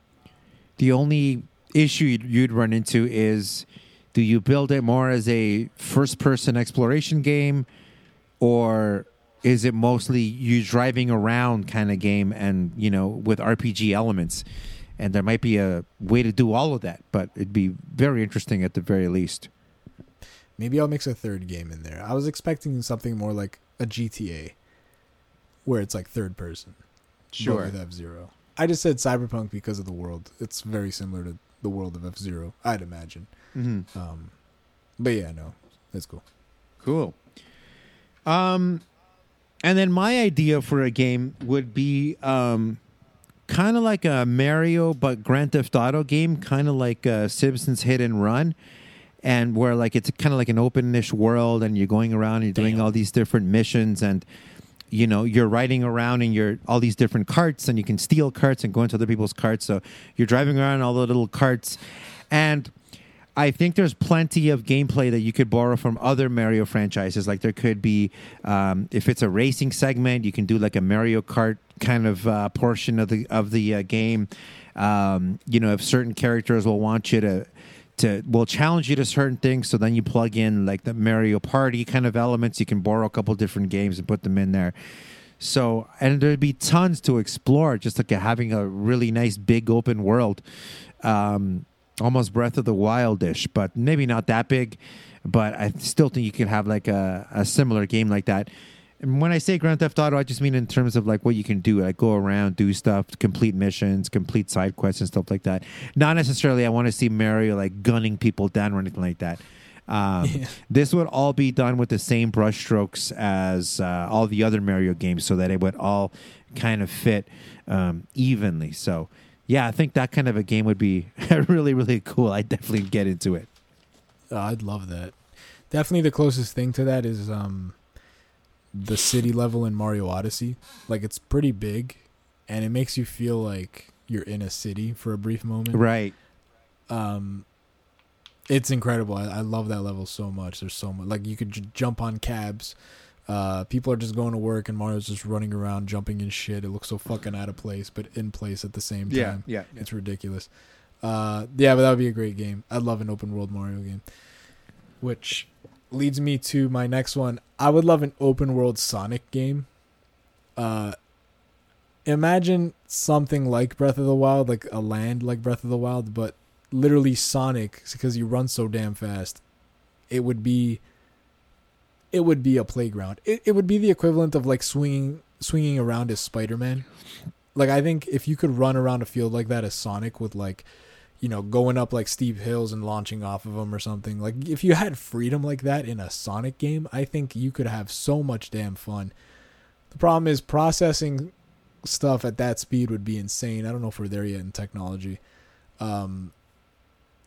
the only issue you'd, you'd run into is do you build it more as a first person exploration game or is it mostly you driving around kind of game and you know with rpg elements and there might be a way to do all of that but it'd be very interesting at the very least Maybe I'll mix a third game in there. I was expecting something more like a GTA, where it's like third person. Sure. With F Zero. I just said Cyberpunk because of the world. It's very similar to the world of F Zero, I'd imagine. mm-hmm. Um, but yeah, no, that's cool. Cool. Um, and then my idea for a game would be um, kind of like a Mario but Grand Theft Auto game, kind of like uh, Simpsons Hit and Run, and where like it's kind of like an openish world, and you're going around and you're doing Damn. all these different missions and. You know, you're riding around in your all these different carts, and you can steal carts and go into other people's carts. So you're driving around all the little carts, and I think there's plenty of gameplay that you could borrow from other Mario franchises. Like there could be, um, if it's a racing segment, you can do like a Mario Kart kind of uh, portion of the of the uh, game. Um, you know, if certain characters will want you to to will challenge you to certain things, so then you plug in like the Mario Party kind of elements. You can borrow a couple different games and put them in there. So, and there'd be tons to explore, just like having a really nice big open world. Um, almost Breath of the Wildish, but maybe not that big. But I still think you could have like a, a similar game like that. And when I say Grand Theft Auto, I just mean in terms of like what you can do, like go around, do stuff, complete missions, complete side quests and stuff like that. Not necessarily I want to see Mario like gunning people down or anything like that. Um, Yeah. This would all be done with the same brushstrokes as uh, all the other Mario games, so that it would all kind of fit um, evenly. So, yeah, I think that kind of a game would be [laughs] really, really cool. I'd definitely get into it. Uh, I'd love that. Definitely the closest thing to that is um, the city level in Mario Odyssey. Like it's pretty big, and it makes you feel like you're in a city for a brief moment. Right. um it's incredible I, I love that level so much there's so much like you could j- jump on cabs uh people are just going to work and mario's just running around jumping in shit it looks so fucking out of place but in place at the same time yeah. it's ridiculous Uh, yeah, but that would be a great game. I'd love an open world Mario game. Which leads me to my next one. I would love an open world Sonic game. Uh, imagine something like Breath of the Wild, like a land like Breath of the Wild, but literally Sonic because you run so damn fast. It would be. It would be a playground. It it would be the equivalent of like swinging swinging around as Spider Man. Like I think if you could run around a field like that as Sonic with like, you know, going up like steep hills and launching off of them or something. Like if you had freedom like that in a Sonic game, I think you could have so much damn fun. The problem is processing stuff at that speed would be insane. I don't know if we're there yet in technology. Um,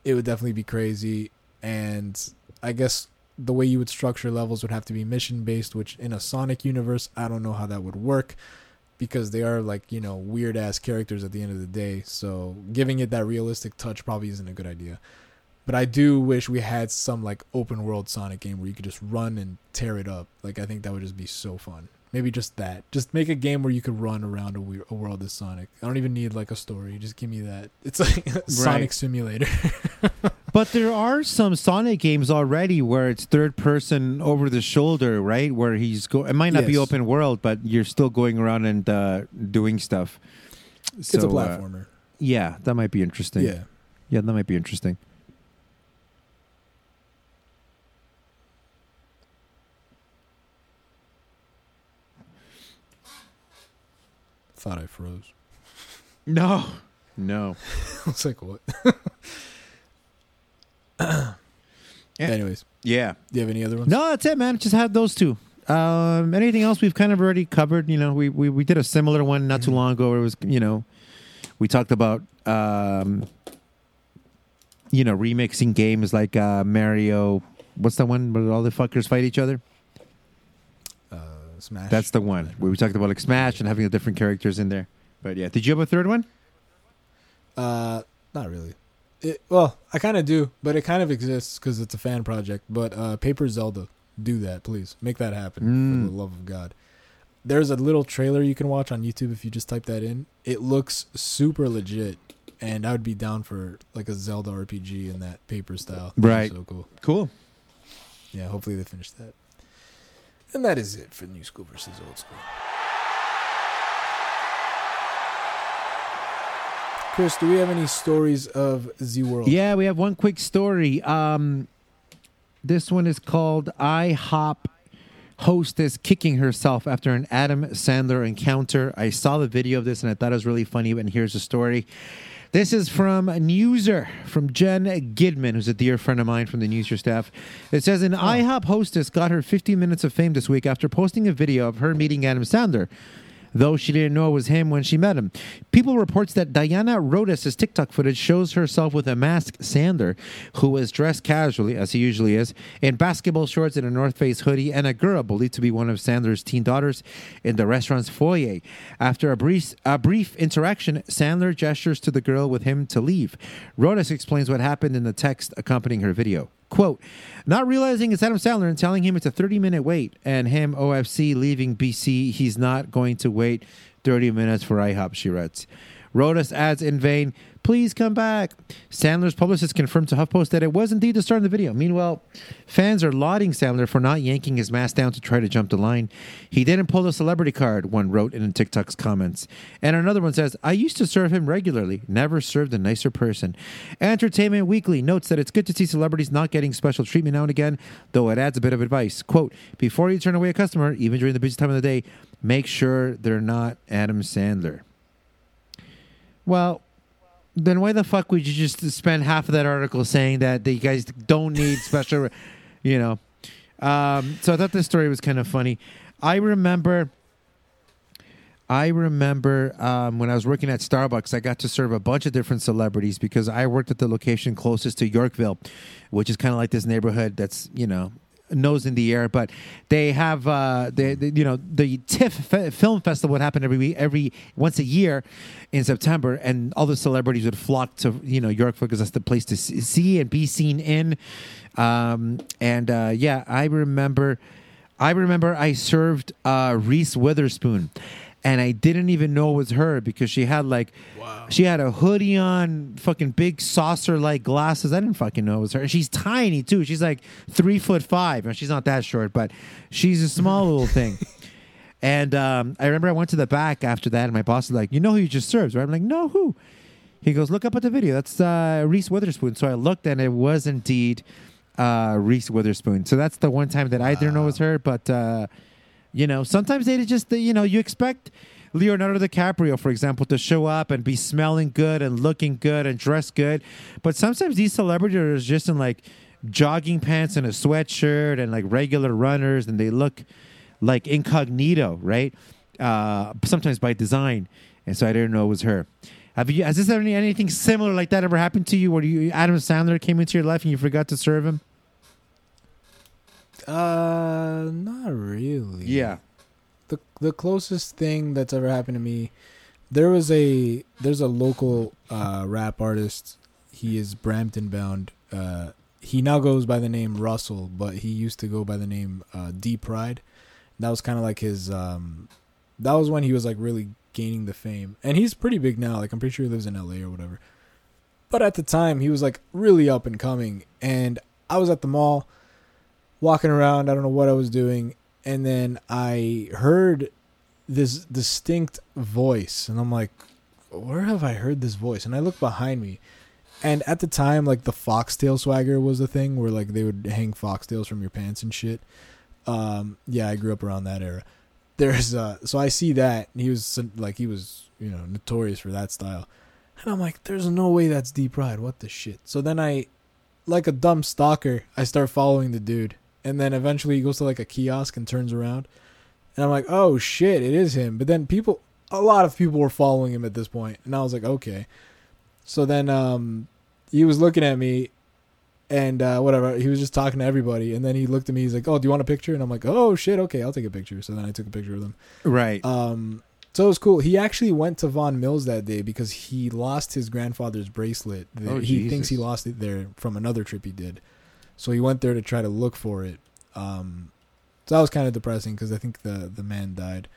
it would definitely be crazy, and I guess the way you would structure levels would have to be mission based, which in a Sonic universe, I don't know how that would work because they are like, you know, weird ass characters at the end of the day. So giving it that realistic touch probably isn't a good idea. But I do wish we had some like open world Sonic game where you could just run and tear it up. Like I think that would just be so fun. Maybe just that. Just make a game where you could run around a, we- a world as Sonic. I don't even need like a story. Just give me that. It's like a [laughs] Sonic Simulator. [laughs] But there are some Sonic games already where it's third person over the shoulder, right? Where he's go. It might not be open world, but you're still going around and uh, doing stuff. it's a So, uh, platformer. yeah, that might be interesting. yeah. yeah, that might be interesting. Thought I froze. No, no. [laughs] I was like, what? [laughs] Yeah. Anyways, Yeah. do you have any other ones? No, that's it, man. Just had those two. Um, anything else we've kind of already covered? You know, we we, we did a similar one not too long ago. Where it was, you know, we talked about, um, you know, remixing games like uh, Mario. What's the one where all the fuckers fight each other? Uh, Smash. That's the one where we talked about like Smash and having the different characters in there. But yeah, did you have a third one? Uh, not really. It, well, I kind of do, but it kind of exists because it's a fan project. But uh, Paper Zelda, do that, please. Make that happen Mm. for the love of God. There's a little trailer you can watch on YouTube if you just type that in. It looks super legit, and I would be down for like a Zelda RPG in that paper style. Right. So cool. Cool. Yeah, hopefully they finish that. And that is it for New School versus Old School. Chris, do we have any stories of Z World? Yeah, we have one quick story. Um, this one is called IHOP hostess kicking herself after an Adam Sandler encounter. I saw the video of this and I thought it was really funny, and here's the story. This is from Newser, from Jenn Gidman, who's a dear friend of mine from the Newser staff. It says an IHOP hostess got her 15 minutes of fame this week after posting a video of her meeting Adam Sandler though she didn't know it was him when she met him. People reports that Diana Rodas' TikTok footage shows herself with a masked Sandler, who is dressed casually, as he usually is, in basketball shorts and a North Face hoodie, and a girl believed to be one of Sandler's teen daughters in the restaurant's foyer. After a brief, a brief interaction, Sandler gestures to the girl with him to leave. Rodas explains what happened in the text accompanying her video. Quote, not realizing it's Adam Sandler and telling him it's a 30 minute wait, and him, OFC, leaving BC, he's not going to wait 30 minutes for IHOP, she writes. Rodas adds in vain, please come back. Sandler's publicist confirmed to HuffPost that it was indeed the star in the video. Meanwhile, fans are lauding Sandler for not yanking his mask down to try to jump the line. He didn't pull the celebrity card, one wrote in TikTok's comments. And another one says, I used to serve him regularly, never served a nicer person. Entertainment Weekly notes that it's good to see celebrities not getting special treatment now and again, though it adds a bit of advice. Quote, before you turn away a customer, even during the busy time of the day, make sure they're not Adam Sandler. Well, then why the fuck would you just spend half of that article saying that you guys don't need special, you know? Um, so I thought this story was kind of funny. I remember, I remember um, when I was working at Starbucks, I got to serve a bunch of different celebrities because I worked at the location closest to Yorkville, which is kind of like this neighborhood that's you know nose in the air, but they have uh, they, you know the TIFF film festival would happen every every once a year in September, and all the celebrities would flock to you know Yorkville because that's the place to see and be seen in. Um, and uh, yeah, I remember, I remember I served uh, Reese Witherspoon. And I didn't even know it was her because she had like Wow. she had a hoodie on, fucking big saucer like glasses. I didn't fucking know it was her. And she's tiny too. She's like three foot five. And she's not that short, but she's a small little thing. [laughs] And um, I remember I went to the back after that, and my boss was like, "You know who you just served, right?" I'm like, "No, who?" He goes, "Look up at the video. That's uh, Reese Witherspoon." So I looked, and it was indeed uh, Reese Witherspoon. So that's the one time that I didn't know it was her. But uh, you know, sometimes they just you know you expect Leonardo DiCaprio, for example, to show up and be smelling good and looking good and dressed good, but sometimes these celebrities are just in like jogging pants and a sweatshirt and like regular runners, and they look like incognito, right? Uh, sometimes by design, and so I didn't know it was her. Have you? Has this ever anything similar like that ever happened to you, where you Adam Sandler came into your life and you forgot to serve him? Uh, not really. Yeah. The the closest thing that's ever happened to me there was a there's a local uh rap artist. He is brampton bound. Uh he now goes by the name russell but he used to go by the name uh D-Pryde that was kind of like his um that was when he was like really gaining the fame. And he's pretty big now. Like i'm pretty sure he lives in la or whatever. But at the time he was like really up and coming. And i was at the mall walking around i don't know what i was doing and then I heard this distinct voice, and I'm like, where have I heard this voice? And I look behind me, and at the time, like the foxtail swagger was the thing where like they would hang foxtails from your pants and shit. Um, yeah, I grew up around that era. There's uh, so I see that and he was like he was you know notorious for that style, and I'm like, there's no way that's D-Pryde. What the shit? So then I, like a dumb stalker, I start following the dude and then eventually he goes to like a kiosk and turns around. And i'm like oh shit it is him. But then people a lot of people were following him at this point and i was like okay. So then um he was looking at me and uh whatever he was just talking to everybody and then he looked at me he's like oh do you want a picture? And i'm like oh shit okay i'll take a picture. So then i took a picture of them Right. um so it was cool. He actually went to Vaughan Mills that day because he lost his grandfather's bracelet. Oh, he Jesus. thinks he lost it there from another trip he did so he went there to try to look for it. Um, so that was kind of depressing because I think the the man died.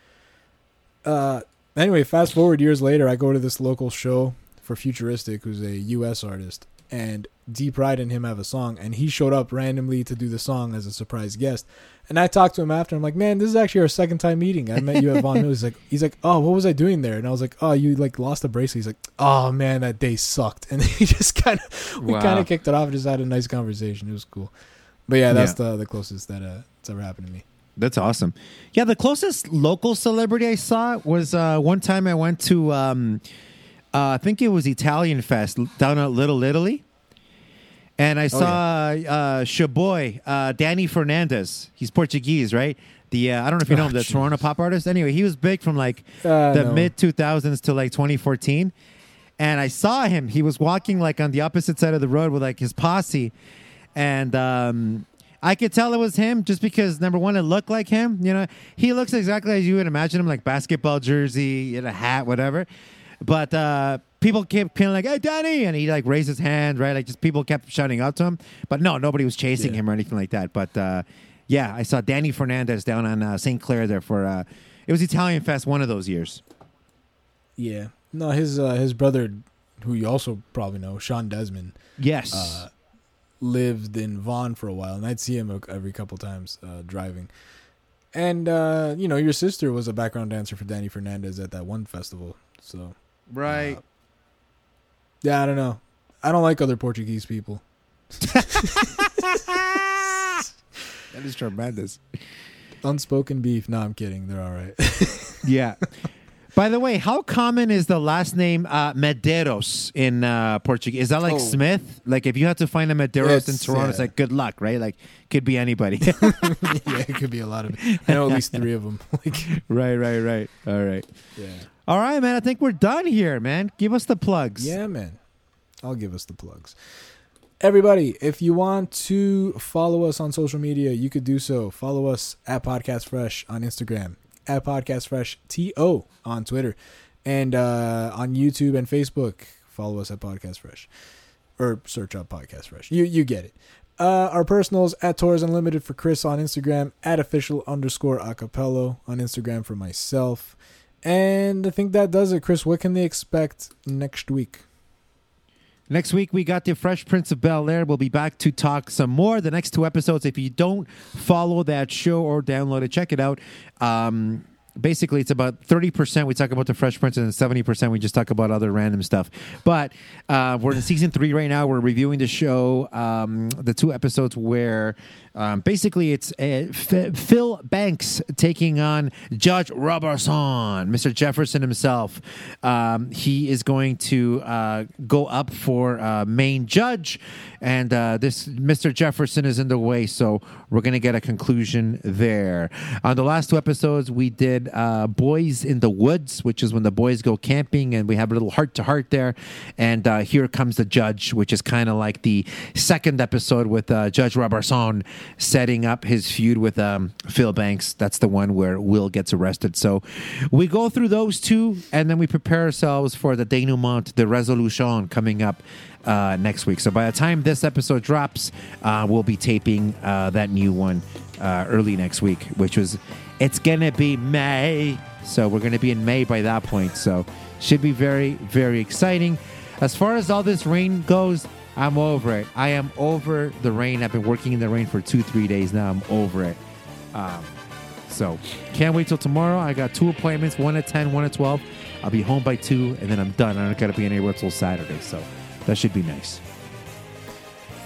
Uh, anyway, fast forward years later, I go to this local show for Futuristic, who's a U.S. artist, and D-Pryde and him have a song, and he showed up randomly to do the song as a surprise guest. And I talked to him after. I'm like, man, this is actually our second time meeting. I met you at Vaughan [laughs] Mills. He's like, he's like, oh, what was I doing there? And I was like, oh, you like lost a bracelet. He's like, oh man, that day sucked. And [laughs] he just kind of we Wow. kind of kicked it off. and Just had a nice conversation. It was cool. But yeah, that's the the closest that uh, it's ever happened to me. That's awesome. Yeah, the closest local celebrity I saw was uh, one time I went to, um, uh, I think it was Italian Fest down at Little Italy. And I saw uh, Shaboy, uh, Danny Fernandes. He's Portuguese, right? The uh, I don't know if you know Oh, him, the. Toronto pop artist. Anyway, he was big from like Uh, the no. mid 2000s to like 2014. And I saw him. He was walking like on the opposite side of the road with like his posse. And um, I could tell it was him just because number one, it looked like him. You know, he looks exactly as you would imagine him, like basketball jersey, in a hat, whatever. But uh, people kept kind of like, "Hey, Danny," and he like raised his hand, right? Like just people kept shouting out to him. But no, nobody was chasing Yeah. him or anything like that. But uh, yeah, I saw Danny Fernandes down on uh, St. Clair there for uh, it was Italian Fest one of those years. Yeah. No, his uh, his brother, who you also probably know, Shawn Desman, Yes. uh, lived in Vaughan for a while, and I'd see him every couple times uh, driving. And uh, you know, your sister was a background dancer for Danny Fernandes at that one festival. So right. Yeah, I don't know. I don't like other Portuguese people. [laughs] that is tremendous. Unspoken beef. No, I'm kidding. They're all right. [laughs] Yeah. By the way, how common is the last name uh, Medeiros in uh, Portuguese? Is that like Oh. Smith? Like if you had to find a Medeiros in It's, Toronto, it's like good luck, right? Like could be anybody. [laughs] yeah, it could be a lot of. I know at least three of them. like, right, right, right. All right. yeah. All right, man. I think we're done here, man. Give us the plugs. Yeah, man. I'll give us the plugs. Everybody, if you want to follow us on social media, you could do so. Follow us at Podcast Fresh on Instagram, at Podcast Fresh TO on Twitter, and uh, on YouTube and Facebook. Follow us at Podcast Fresh, or search up Podcast Fresh. You you get it. Uh, our personals at Tours Unlimited for Chris on Instagram, at official underscore acapello on Instagram for myself. And I think that does it. Chris, what can they expect next week? Next week, we got the Fresh Prince of Bel Air. We'll be back to talk some more. The next two episodes, if you don't follow that show or download it, check it out. Um, basically it's about 30% we talk about the fresh prince and 70% we just talk about other random stuff but uh, we're in season three right now we're reviewing the show um, the two episodes where um, basically it's uh, F- phil banks taking on judge robertson mr jefferson himself um, he is going to uh, go up for uh, main judge and uh, this mr jefferson is in the way so we're going to get a conclusion there on the last two episodes we did uh, Boys in the Woods, which is when the boys go camping and we have a little heart to heart there. And uh, Here Comes the Judge, which is kind of like the second episode with Judge Robertson setting up his feud with um, Phil Banks. That's the one where Will gets arrested. So we go through those two and then we prepare ourselves for the denouement, the resolution coming up uh, next week. So by the time this episode drops, uh, we'll be taping uh, that new one uh, early next week, which was it's gonna be May, so we're gonna be in May by that point. So should be very very exciting. As far as all this rain goes, I'm over it. I am over the rain. I've been working in the rain for two three days now. I'm over it. Um, so can't wait till tomorrow. I got two appointments, one at 10, one at 12. I'll be home by two, and then I'm done. I don't gotta be anywhere till Saturday. So that should be nice.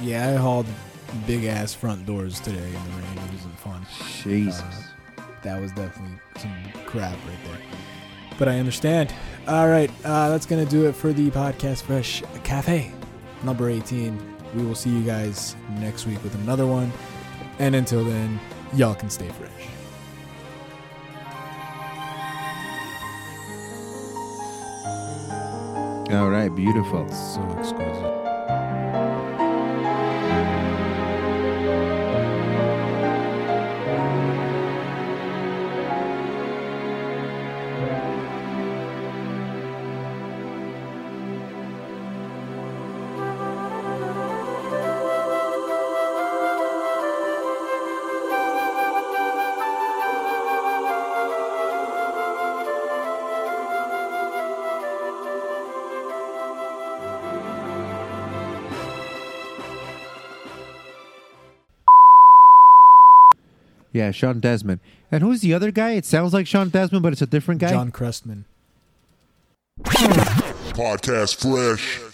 Yeah, I hauled big ass front doors today in the rain. It wasn't fun. Jesus. Uh, that was definitely some crap right there. But I understand. All right, uh, that's going to do it for the Podcast Fresh Cafe number 18. We will see you guys next week with another one. And until then, y'all can stay fresh. All right, beautiful. So exquisite. Yeah, Shawn Desman. And who's the other guy? It sounds like Shawn Desman, but it's a different guy. John Crestman. Podcast Fresh.